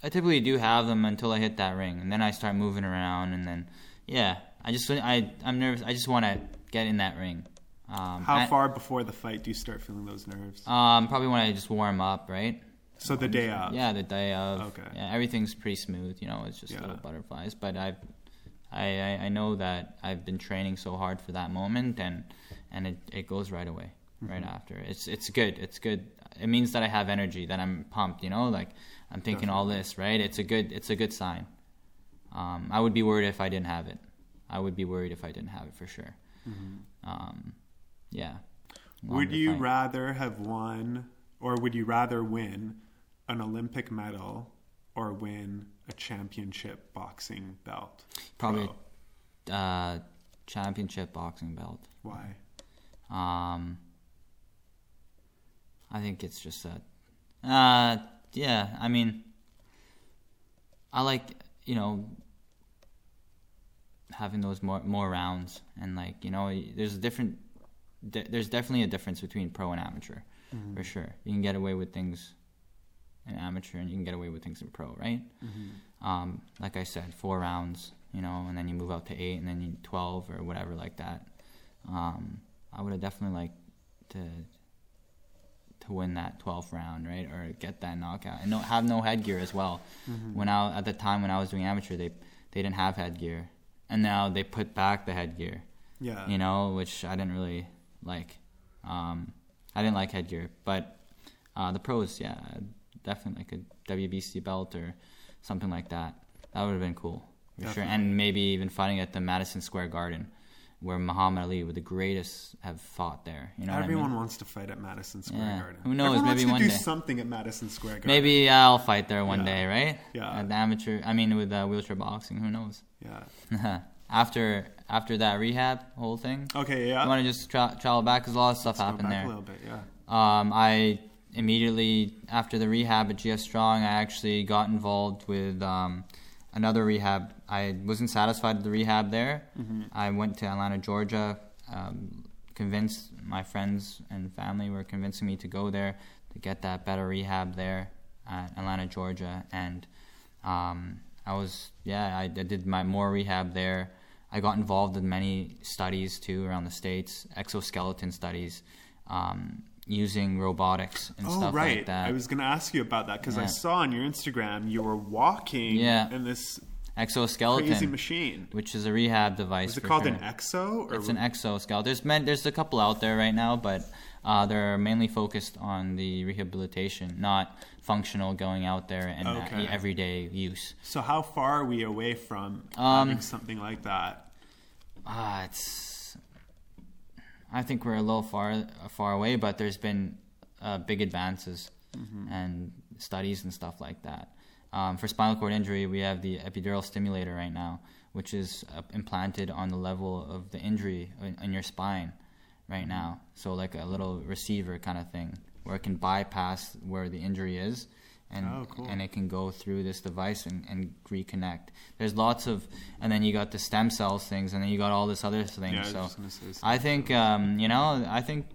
I typically do have them until I hit that ring, and then I start moving around, and then yeah, I just I I'm nervous. I just want to get in that ring. Um,
How
I-
far before the fight do you start feeling those nerves?
Um, probably when I just warm up, right?
So the day of.
Yeah, the day of.
Okay.
Yeah, everything's pretty smooth. You know, it's just
Yeah.
little butterflies. But I've, I, I, I know that I've been training so hard for that moment, and and it, it goes right away, right
Mm-hmm.
after. It's it's good. It's good. It means that I have energy, that I'm pumped. You know, like I'm thinking all this, right? It's a good. It's a good sign. Um, I would be worried if I didn't have it. I would be worried if I didn't have it for sure. Um, yeah.
Would you
fight.
rather have won, or would you rather win an Olympic medal or win a championship boxing belt?
Probably
Pro.
uh, championship boxing belt.
Why?
Um, I think it's just that. Uh, yeah, I mean, I like you know having those more more rounds and like you know there's a different there's definitely a difference between pro and amateur
Mm-hmm.
for sure. You can get away with things in amateur and you can get away with things in pro, right?
Mm-hmm.
Um, like I said, four rounds, you know, and then you move out to eight and then you twelve or whatever like that. Um, I would have definitely liked to to win that 12th round, right, or get that knockout, and no, have no headgear as well.
Mm-hmm.
When I at the time when I was doing amateur, they they didn't have headgear, and now they put back the headgear,
Yeah.
you know, which I didn't really like. Um, I didn't like headgear, but uh, the pros, yeah, definitely like a WBC belt or something like that. That would have been cool for sure, and maybe even fighting at the Madison Square Garden, where Muhammad Ali, with the greatest, have fought there. You know, what I mean?
Everyone wants to fight at Madison Square
Yeah.
Garden.
Who knows,
Everyone
maybe one day.
something at Madison Square Garden.
Maybe I'll fight there one
Yeah.
day, right?
Yeah.
At the amateur, I mean, with uh, wheelchair boxing. Who knows?
Yeah. <laughs>
after after that rehab whole thing,
Okay. Yeah.
I want to just tra- travel back because a lot of stuff
Let's
happened
back
there.
a little bit. Yeah.
Um, I immediately after the rehab at GF Strong, I actually got involved with um, another rehab. I wasn't satisfied with the rehab there.
Mm-hmm.
I went to Atlanta, Georgia. Um, convinced my friends and family were convincing me to go there to get that better rehab there at Atlanta, Georgia, and um, I was yeah I, I did my more rehab there. I got involved in many studies too around the states, exoskeleton studies, um, using robotics and
Oh
stuff
right.
like that.
I was going to ask you about that because I saw on your Instagram you were walking
Yeah.
in this
exoskeleton,
crazy machine.
which is a rehab device.
Is it called
sure.
an exo? Or
It's an exoskeleton. There's men, there's a couple out there right now, but uh, they're mainly focused on the rehabilitation, not functional going out there and uh,
Okay.
everyday use.
So how far are we away from
Um,
having something like that?
Ah, it's. I think we're a little far far away, but there's been uh, big advances and studies and stuff like that. Um, for spinal cord injury, we have the epidural stimulator right now, which is uh, implanted on the level of the injury in, in your spine right now. So like a little receiver kind of thing, where it can bypass where the injury is, and
Oh, cool.
and it can go through this device and, and reconnect. There's lots of, and then you got the stem cells things, and then you got all this other thing.
Yeah, I
so
say
I think um, you know, I think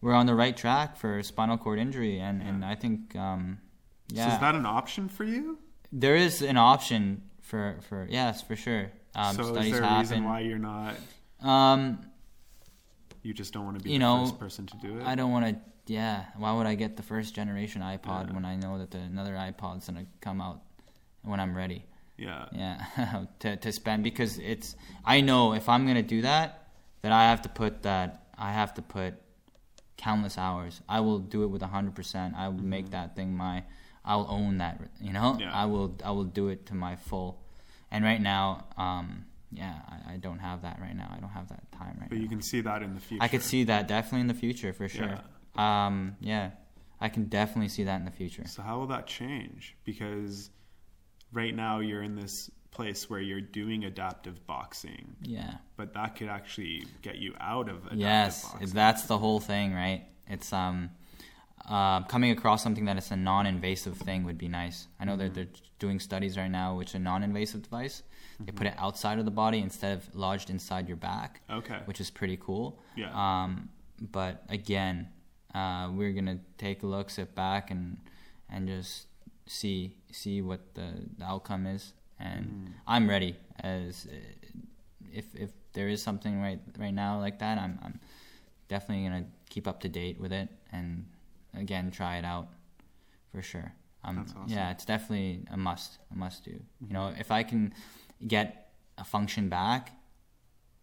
we're on the right track for spinal cord injury, and and I think um, yeah,
So is that an option for you?
there is an option for for yes for sure. Um,
so is there a reason why you're not?
Um,
You just don't want to be
You
the
know,
first person to do it.
I don't want to. Yeah, why would I get the first generation iPod
Yeah.
when I know that the, another iPod's gonna come out when I'm ready?
Yeah.
Yeah, <laughs> to to spend because it's. I know if I'm gonna do that, that I have to put that. I have to put countless hours. I will do it with hundred percent. I will make that thing my. I will own that. You know.
Yeah.
I will. I will do it to my full. And right now, um, yeah, I, I don't have that right now. I don't have that time right
But
now.
But you can see that in the future.
I could see that definitely in the future for sure. Um, yeah, I can definitely see that in the future.
So how will that change? Because right now you're in this place where you're doing adaptive boxing,
Yeah.
but that could actually get you out of adaptive
Yes,
boxing.
that's the whole thing, right? It's um, uh, coming across something that is a non-invasive thing would be nice. I know
Mm-hmm.
that they're doing studies right now, which a non-invasive device. They
Mm-hmm.
put it outside of the body instead of lodged inside your back,
okay.
which is pretty cool.
Yeah.
Um, but again, uh, we're gonna take a look, sit back, and and just see see what the, the outcome is. And
Mm.
I'm ready as if if there is something right right now like that, I'm I'm definitely gonna keep up to date with it and again try it out for sure. Um,
awesome.
Yeah, it's definitely a must a must do. You know, if I can get a function back,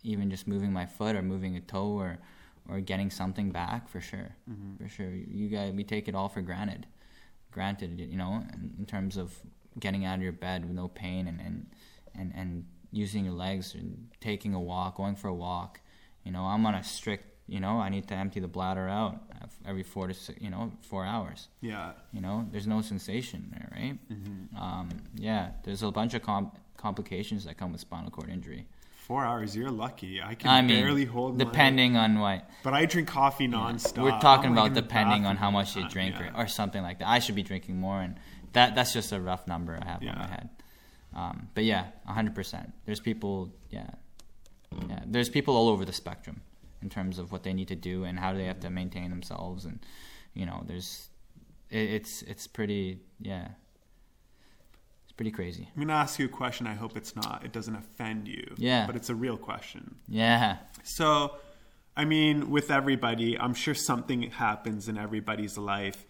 even just moving my foot or moving a toe or or getting something back for sure,
Mm-hmm.
for sure. You guys, we take it all for granted, granted. You know, in, in terms of getting out of your bed with no pain and and and, and using your legs and taking a walk, going for a walk. You know, I'm on a strict. You know, I need to empty the bladder out every four to six, you know four hours.
Yeah.
You know, there's no sensation there, right?
Mm-hmm.
Um, yeah, there's a bunch of com- complications that come with spinal cord injury.
Four hours. You're lucky. I can
I mean,
barely hold. my-
depending on what
But I drink coffee nonstop.
we're talking about,
in
depending on how much you drink
yeah.
or, or something like that. I should be drinking more, and that that's just a rough number I have in my head. Um, but yeah, hundred percent. There's people, yeah, yeah, there's people all over the spectrum in terms of what they need to do and how they have to maintain themselves, and you know, there's it, it's it's pretty yeah, pretty crazy.
I'm gonna ask you a question. I hope it's not. It doesn't offend you.
Yeah.
But it's a real question.
Yeah,
So, I mean, with everybody, I'm sure something happens in everybody's life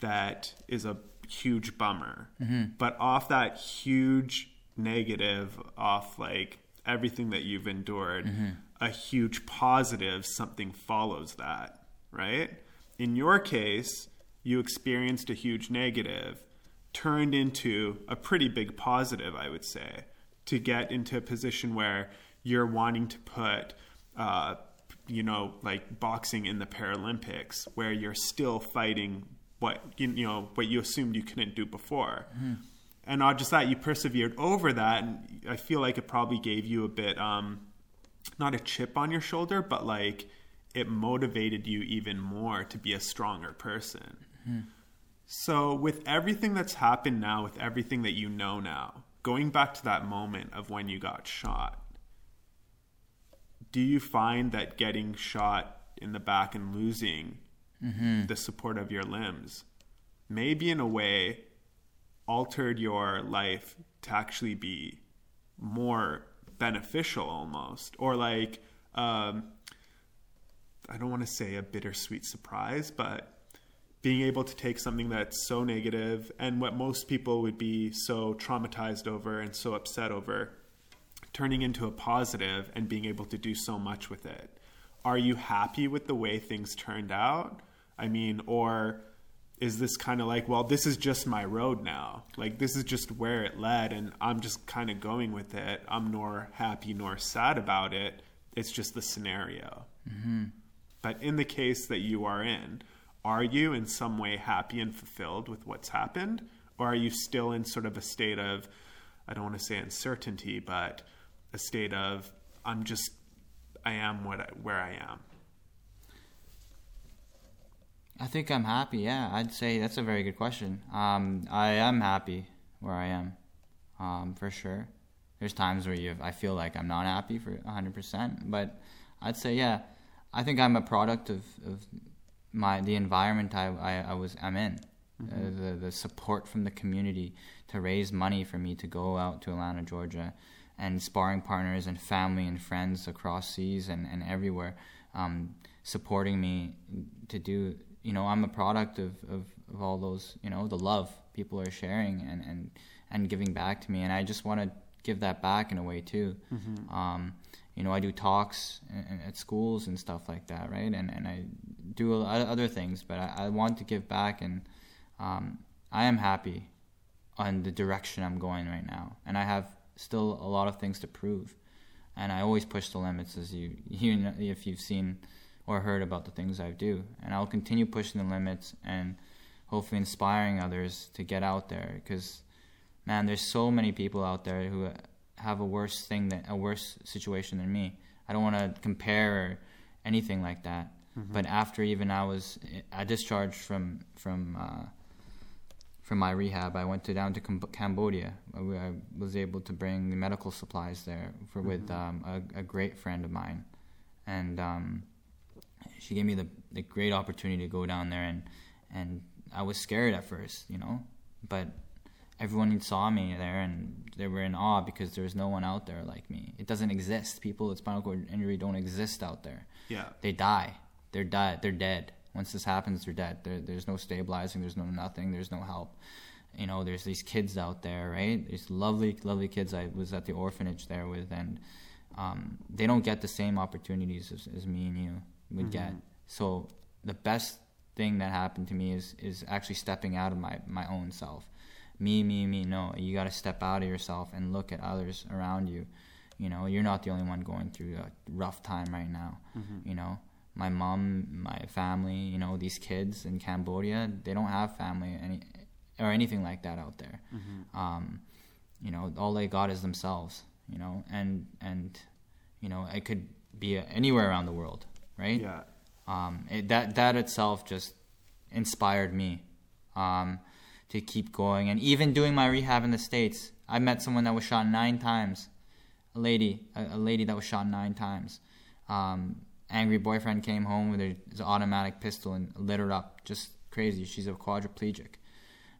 that is a huge bummer. Mm-hmm. But off that huge negative, off like everything that you've endured, mm-hmm. a huge positive, something follows that, right? In your case, you experienced a huge negative, turned into a pretty big positive, I would say, to get into a position where you're wanting to put uh, you know, like boxing in the Paralympics, where you're still fighting what you, you know what you assumed you couldn't do before. And not just that, you persevered over that, and I feel like it probably gave you a bit, um, not a chip on your shoulder, but like it motivated you even more to be a stronger person. So, with everything that's happened now, with everything that you know now, going back to that moment of when you got shot, do you find that getting shot in the back and losing the support of your limbs maybe in a way altered your life to actually be more beneficial almost? Or like um, i don't want to say a bittersweet surprise but being able to take something that's so negative and what most people would be so traumatized over and so upset over turning into a positive and being able to do so much with it. Are you happy with the way things turned out? I mean, or is this kind of like, well, this is just my road now. Like, this is just where it led, and I'm just kind of going with it. I'm nor happy nor sad about it. It's just the scenario. Mm-hmm. But in the case that you are in, are you in some way happy and fulfilled with what's happened? Or are you still in sort of a state of, I don't want to say uncertainty, but a state of, I'm just, I am what I, where I am?
I think I'm happy. Yeah, I'd say that's a very good question. Um, I am happy where I am, um, for sure. There's times where you, I feel like I'm not happy for 100%, but I'd say yeah. I think I'm a product of, of my the environment I, I, I was I'm in. Uh, the the support from the community to raise money for me to go out to Atlanta, Georgia, and sparring partners and family and friends across seas and, and everywhere um, supporting me to do you know i'm a product of, of, of all those you know the love people are sharing and, and, and giving back to me. And i just want to give that back in a way too. Um, you know i do talks at schools and stuff like that right? And, and i do other things but I, I want to give back and um, i am happy on the direction i'm going right now. And i have still a lot of things to prove. And I always push the limits as you <laughs> you know, if you've seen or heard about the things I do. And I'll continue pushing the limits and hopefully inspiring others to get out there. Because man there's so many people out there who have a worse thing than a worse situation than me. I don't want to compare or anything like that. But after even I was I discharged from from uh, from my rehab, I went to down to Cam- Cambodia. I, was able to bring the medical supplies there for with um, a, a great friend of mine, and um, she gave me the, the great opportunity to go down there and and I was scared at first, you know, but everyone saw me there and they were in awe because there was no one out there like me. It doesn't exist. People with spinal cord injury don't exist out there
Yeah.
they die. They're dead. They're dead. Once this happens, they're dead. There, there's no stabilizing. There's no nothing. There's no help. You know, there's these kids out there, right? These lovely, lovely kids I was at the orphanage there with, and um, they don't get the same opportunities as, as me and you would get. So the best thing that happened to me is is actually stepping out of my my own self. Me, me, me. No, you got to step out of yourself and look at others around you. You know, you're not the only one going through a rough time right now. You know, my mom, my family, you know, these kids in Cambodia, they don't have family any or anything like that out there. Um, you know, all they got is themselves. You know, and and you know, it could be anywhere around the world, right?
Yeah.
um, it, that that itself just inspired me um, to keep going and even doing my rehab in the states i met someone that was shot nine times a lady, a, a lady that was shot nine times. Um, angry boyfriend came home with his automatic pistol and lit her up. Just crazy. She's a quadriplegic.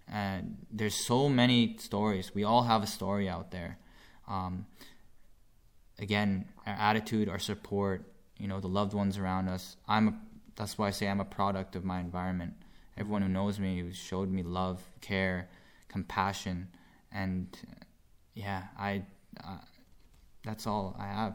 And there's so many stories. We all have a story out there. Um, again, our attitude, our support, you know, the loved ones around us. I'm a, that's why I say I'm a product of my environment. Everyone who knows me, who showed me love, care, compassion, and yeah, I, uh, that's all I have.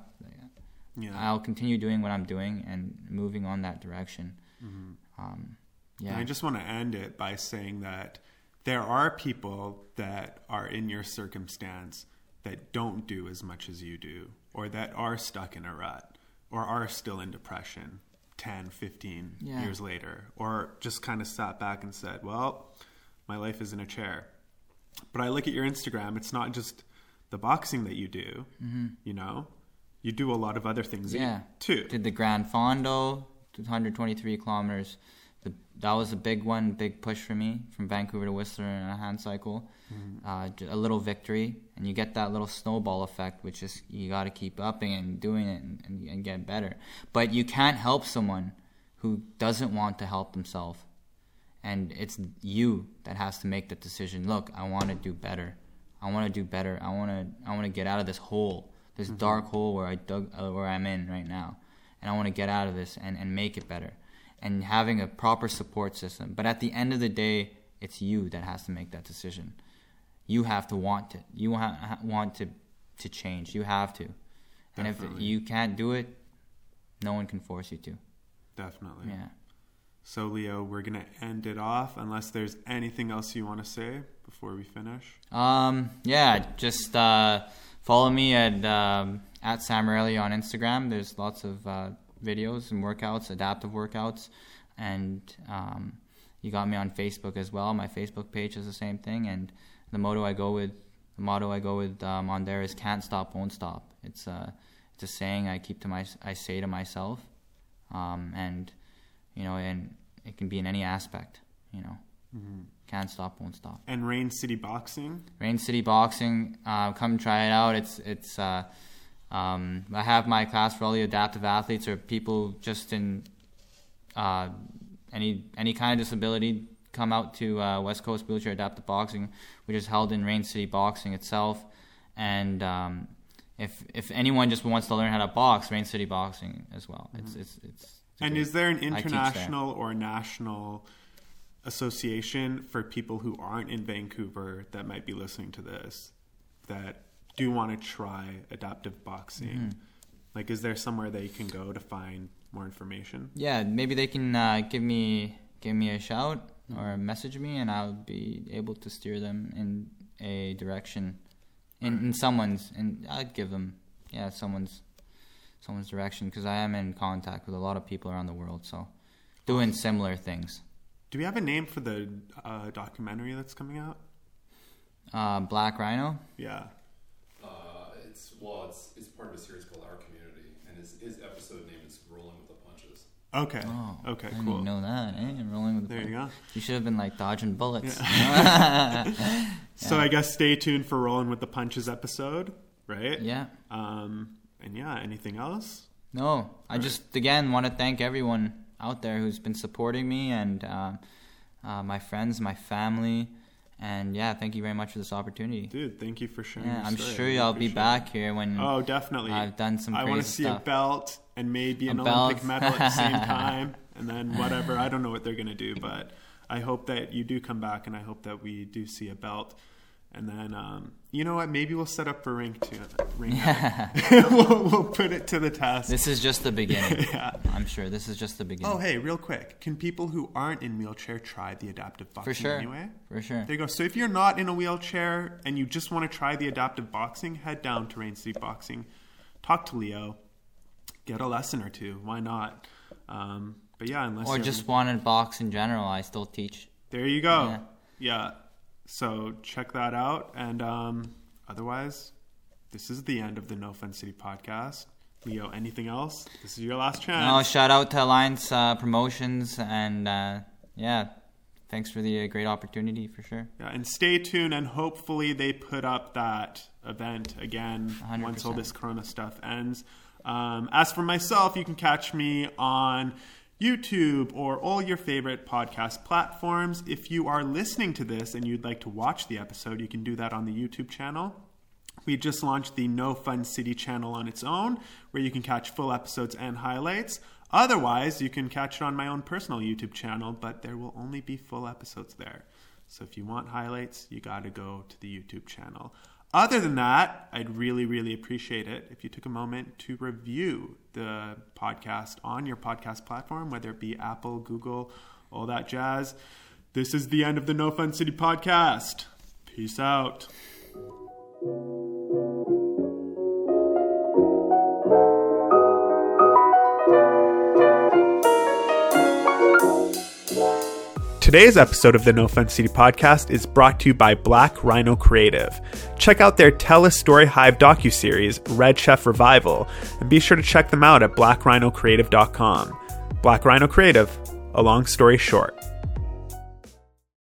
Yeah.
I'll continue doing what I'm doing and moving on that direction.
Mm-hmm.
Um,
And
yeah,
I just want to end it by saying that there are people that are in your circumstance that don't do as much as you do, or that are stuck in a rut, or are still in depression 10, 15
Yeah.
years later, or just kind of sat back and said, well, my life is in a chair. But I look at your Instagram, it's not just the boxing that you do, you know? You do a lot of other things
Mm-hmm. yeah.
too.
Did the Gran Fondo, 123 kilometers. The, that was a big one, big push for me from Vancouver to Whistler in a hand cycle. Uh, a little victory, and you get that little snowball effect, which is you got to keep upping and doing it and, and, and get better. But you can't help someone who doesn't want to help themselves. and it's you that has to make the decision. Look, I want to do better. I want to do better. I want to. I want to get out of this hole, this dark hole where I dug, uh, where I'm in right now, and I want to get out of this and and make it better, and having a proper support system. But at the end of the day, it's you that has to make that decision. You have to want it. You ha- want to to change. You have to, and if you can't do it, no one can force you to.
Definitely.
Yeah.
So, Leo, we're going to end it off unless there's anything else you want to say before we finish.
Um, yeah, just uh, follow me at um, at Sam Rayleigh on Instagram. There's lots of uh, videos and workouts, adaptive workouts, and um, you got me on Facebook as well. My Facebook page is the same thing, and the motto I go with, the motto I go with um, on there is "Can't stop, won't stop." It's a it's a saying I keep to my I say to myself, um, and you know, and it can be in any aspect. You know, can't stop, won't stop.
And Rain City Boxing.
Rain City Boxing. Uh, come try it out. It's it's. Uh, um, I have my class for all the adaptive athletes or people just in uh, any any kind of disability. Come out to uh, West Coast Wheelchair Adaptive Boxing, which is held in Rain City Boxing itself. And um, if if anyone just wants to learn how to box, Rain City Boxing as well. It's it's it's. it's
And
good.
is there an
I teach there.
international or national association for people who aren't in Vancouver that might be listening to this that do want to try adaptive boxing?
Mm-hmm.
Like, is there somewhere they can go to find more information?
Yeah, maybe they can uh, give me give me a shout or message me, and I'll be able to steer them in a direction, in, in someone's, and I'd give them, yeah, someone's someone's direction because I am in contact with a lot of people around the world, so doing similar things.
Do we have a name for the uh, documentary that's coming out?
Uh, Black Rhino.
Yeah.
Uh, it's well, it's it's part of a series called Our Community, and his his episode name is Rolling with the Punches.
Okay.
Oh,
okay,
I didn't
cool.
know that. Eh? Rolling with the
There you go.
You should have been like dodging bullets. <laughs>
So I guess stay tuned for Rolling with the Punches episode, right?
yeah.
Um, and yeah, anything else?
No, I just again want to thank everyone out there who's been supporting me and uh, uh, my friends, my family, and yeah, thank you very much for this opportunity.
Dude, thank you for sharing.
Yeah, I'm sure
really
I'll be back here when.
Oh, definitely.
I've done some
I want to see
stuff.
a belt and maybe an
A
Olympic medal at the same <laughs> time, and then whatever. I don't know what they're gonna do, but I hope that you do come back, and I hope that we do see a belt. And then, um, you know what? Maybe we'll set up for ring two. Ring <laughs> night. <laughs> we'll, we'll put it to the test.
This is just the <laughs> beginning.
yeah.
I'm sure this is just the beginning.
Oh, hey, real quick. Can people who aren't in wheelchair try the adaptive boxing
for sure.
anyway?
For sure.
There you go. So if you're not in a wheelchair and you just want to try the adaptive boxing, head down to Rain City Boxing, talk to Leo, get a lesson or two. Why not? Um, but yeah, unless
Or just want to box in general. I still teach.
there you go.
Yeah.
Yeah. So check that out. And um, otherwise, this is the end of the No Fun City podcast. Leo, anything else? This is your last chance.
No, shout out to Alliance uh, Promotions and uh, yeah, thanks for the uh, great opportunity for sure.
Yeah, and stay tuned, and hopefully they put up that event again once all this Corona stuff ends. Um, as for myself, you can catch me on YouTube or all your favorite podcast platforms. If you are listening to this and you'd like to watch the episode, you can do that on the YouTube channel. We just launched the No Fun City channel on its own, where you can catch full episodes and highlights. Otherwise, you can catch it on my own personal YouTube channel, but there will only be full episodes there. So if you want highlights, you got to go to the YouTube channel. Other than that, I'd really, really appreciate it if you took a moment to review the podcast on your podcast platform, whether it be Apple, Google, all that jazz. This is the end of the No Fun City podcast. Peace out. Today's episode of the No Fun City podcast is brought to you by Black Rhino Creative. Check out their Telus Storyhive docuseries, Red Chef Revival, and be sure to check them out at blackrhinocreative.com. Black Rhino Creative, a long story short.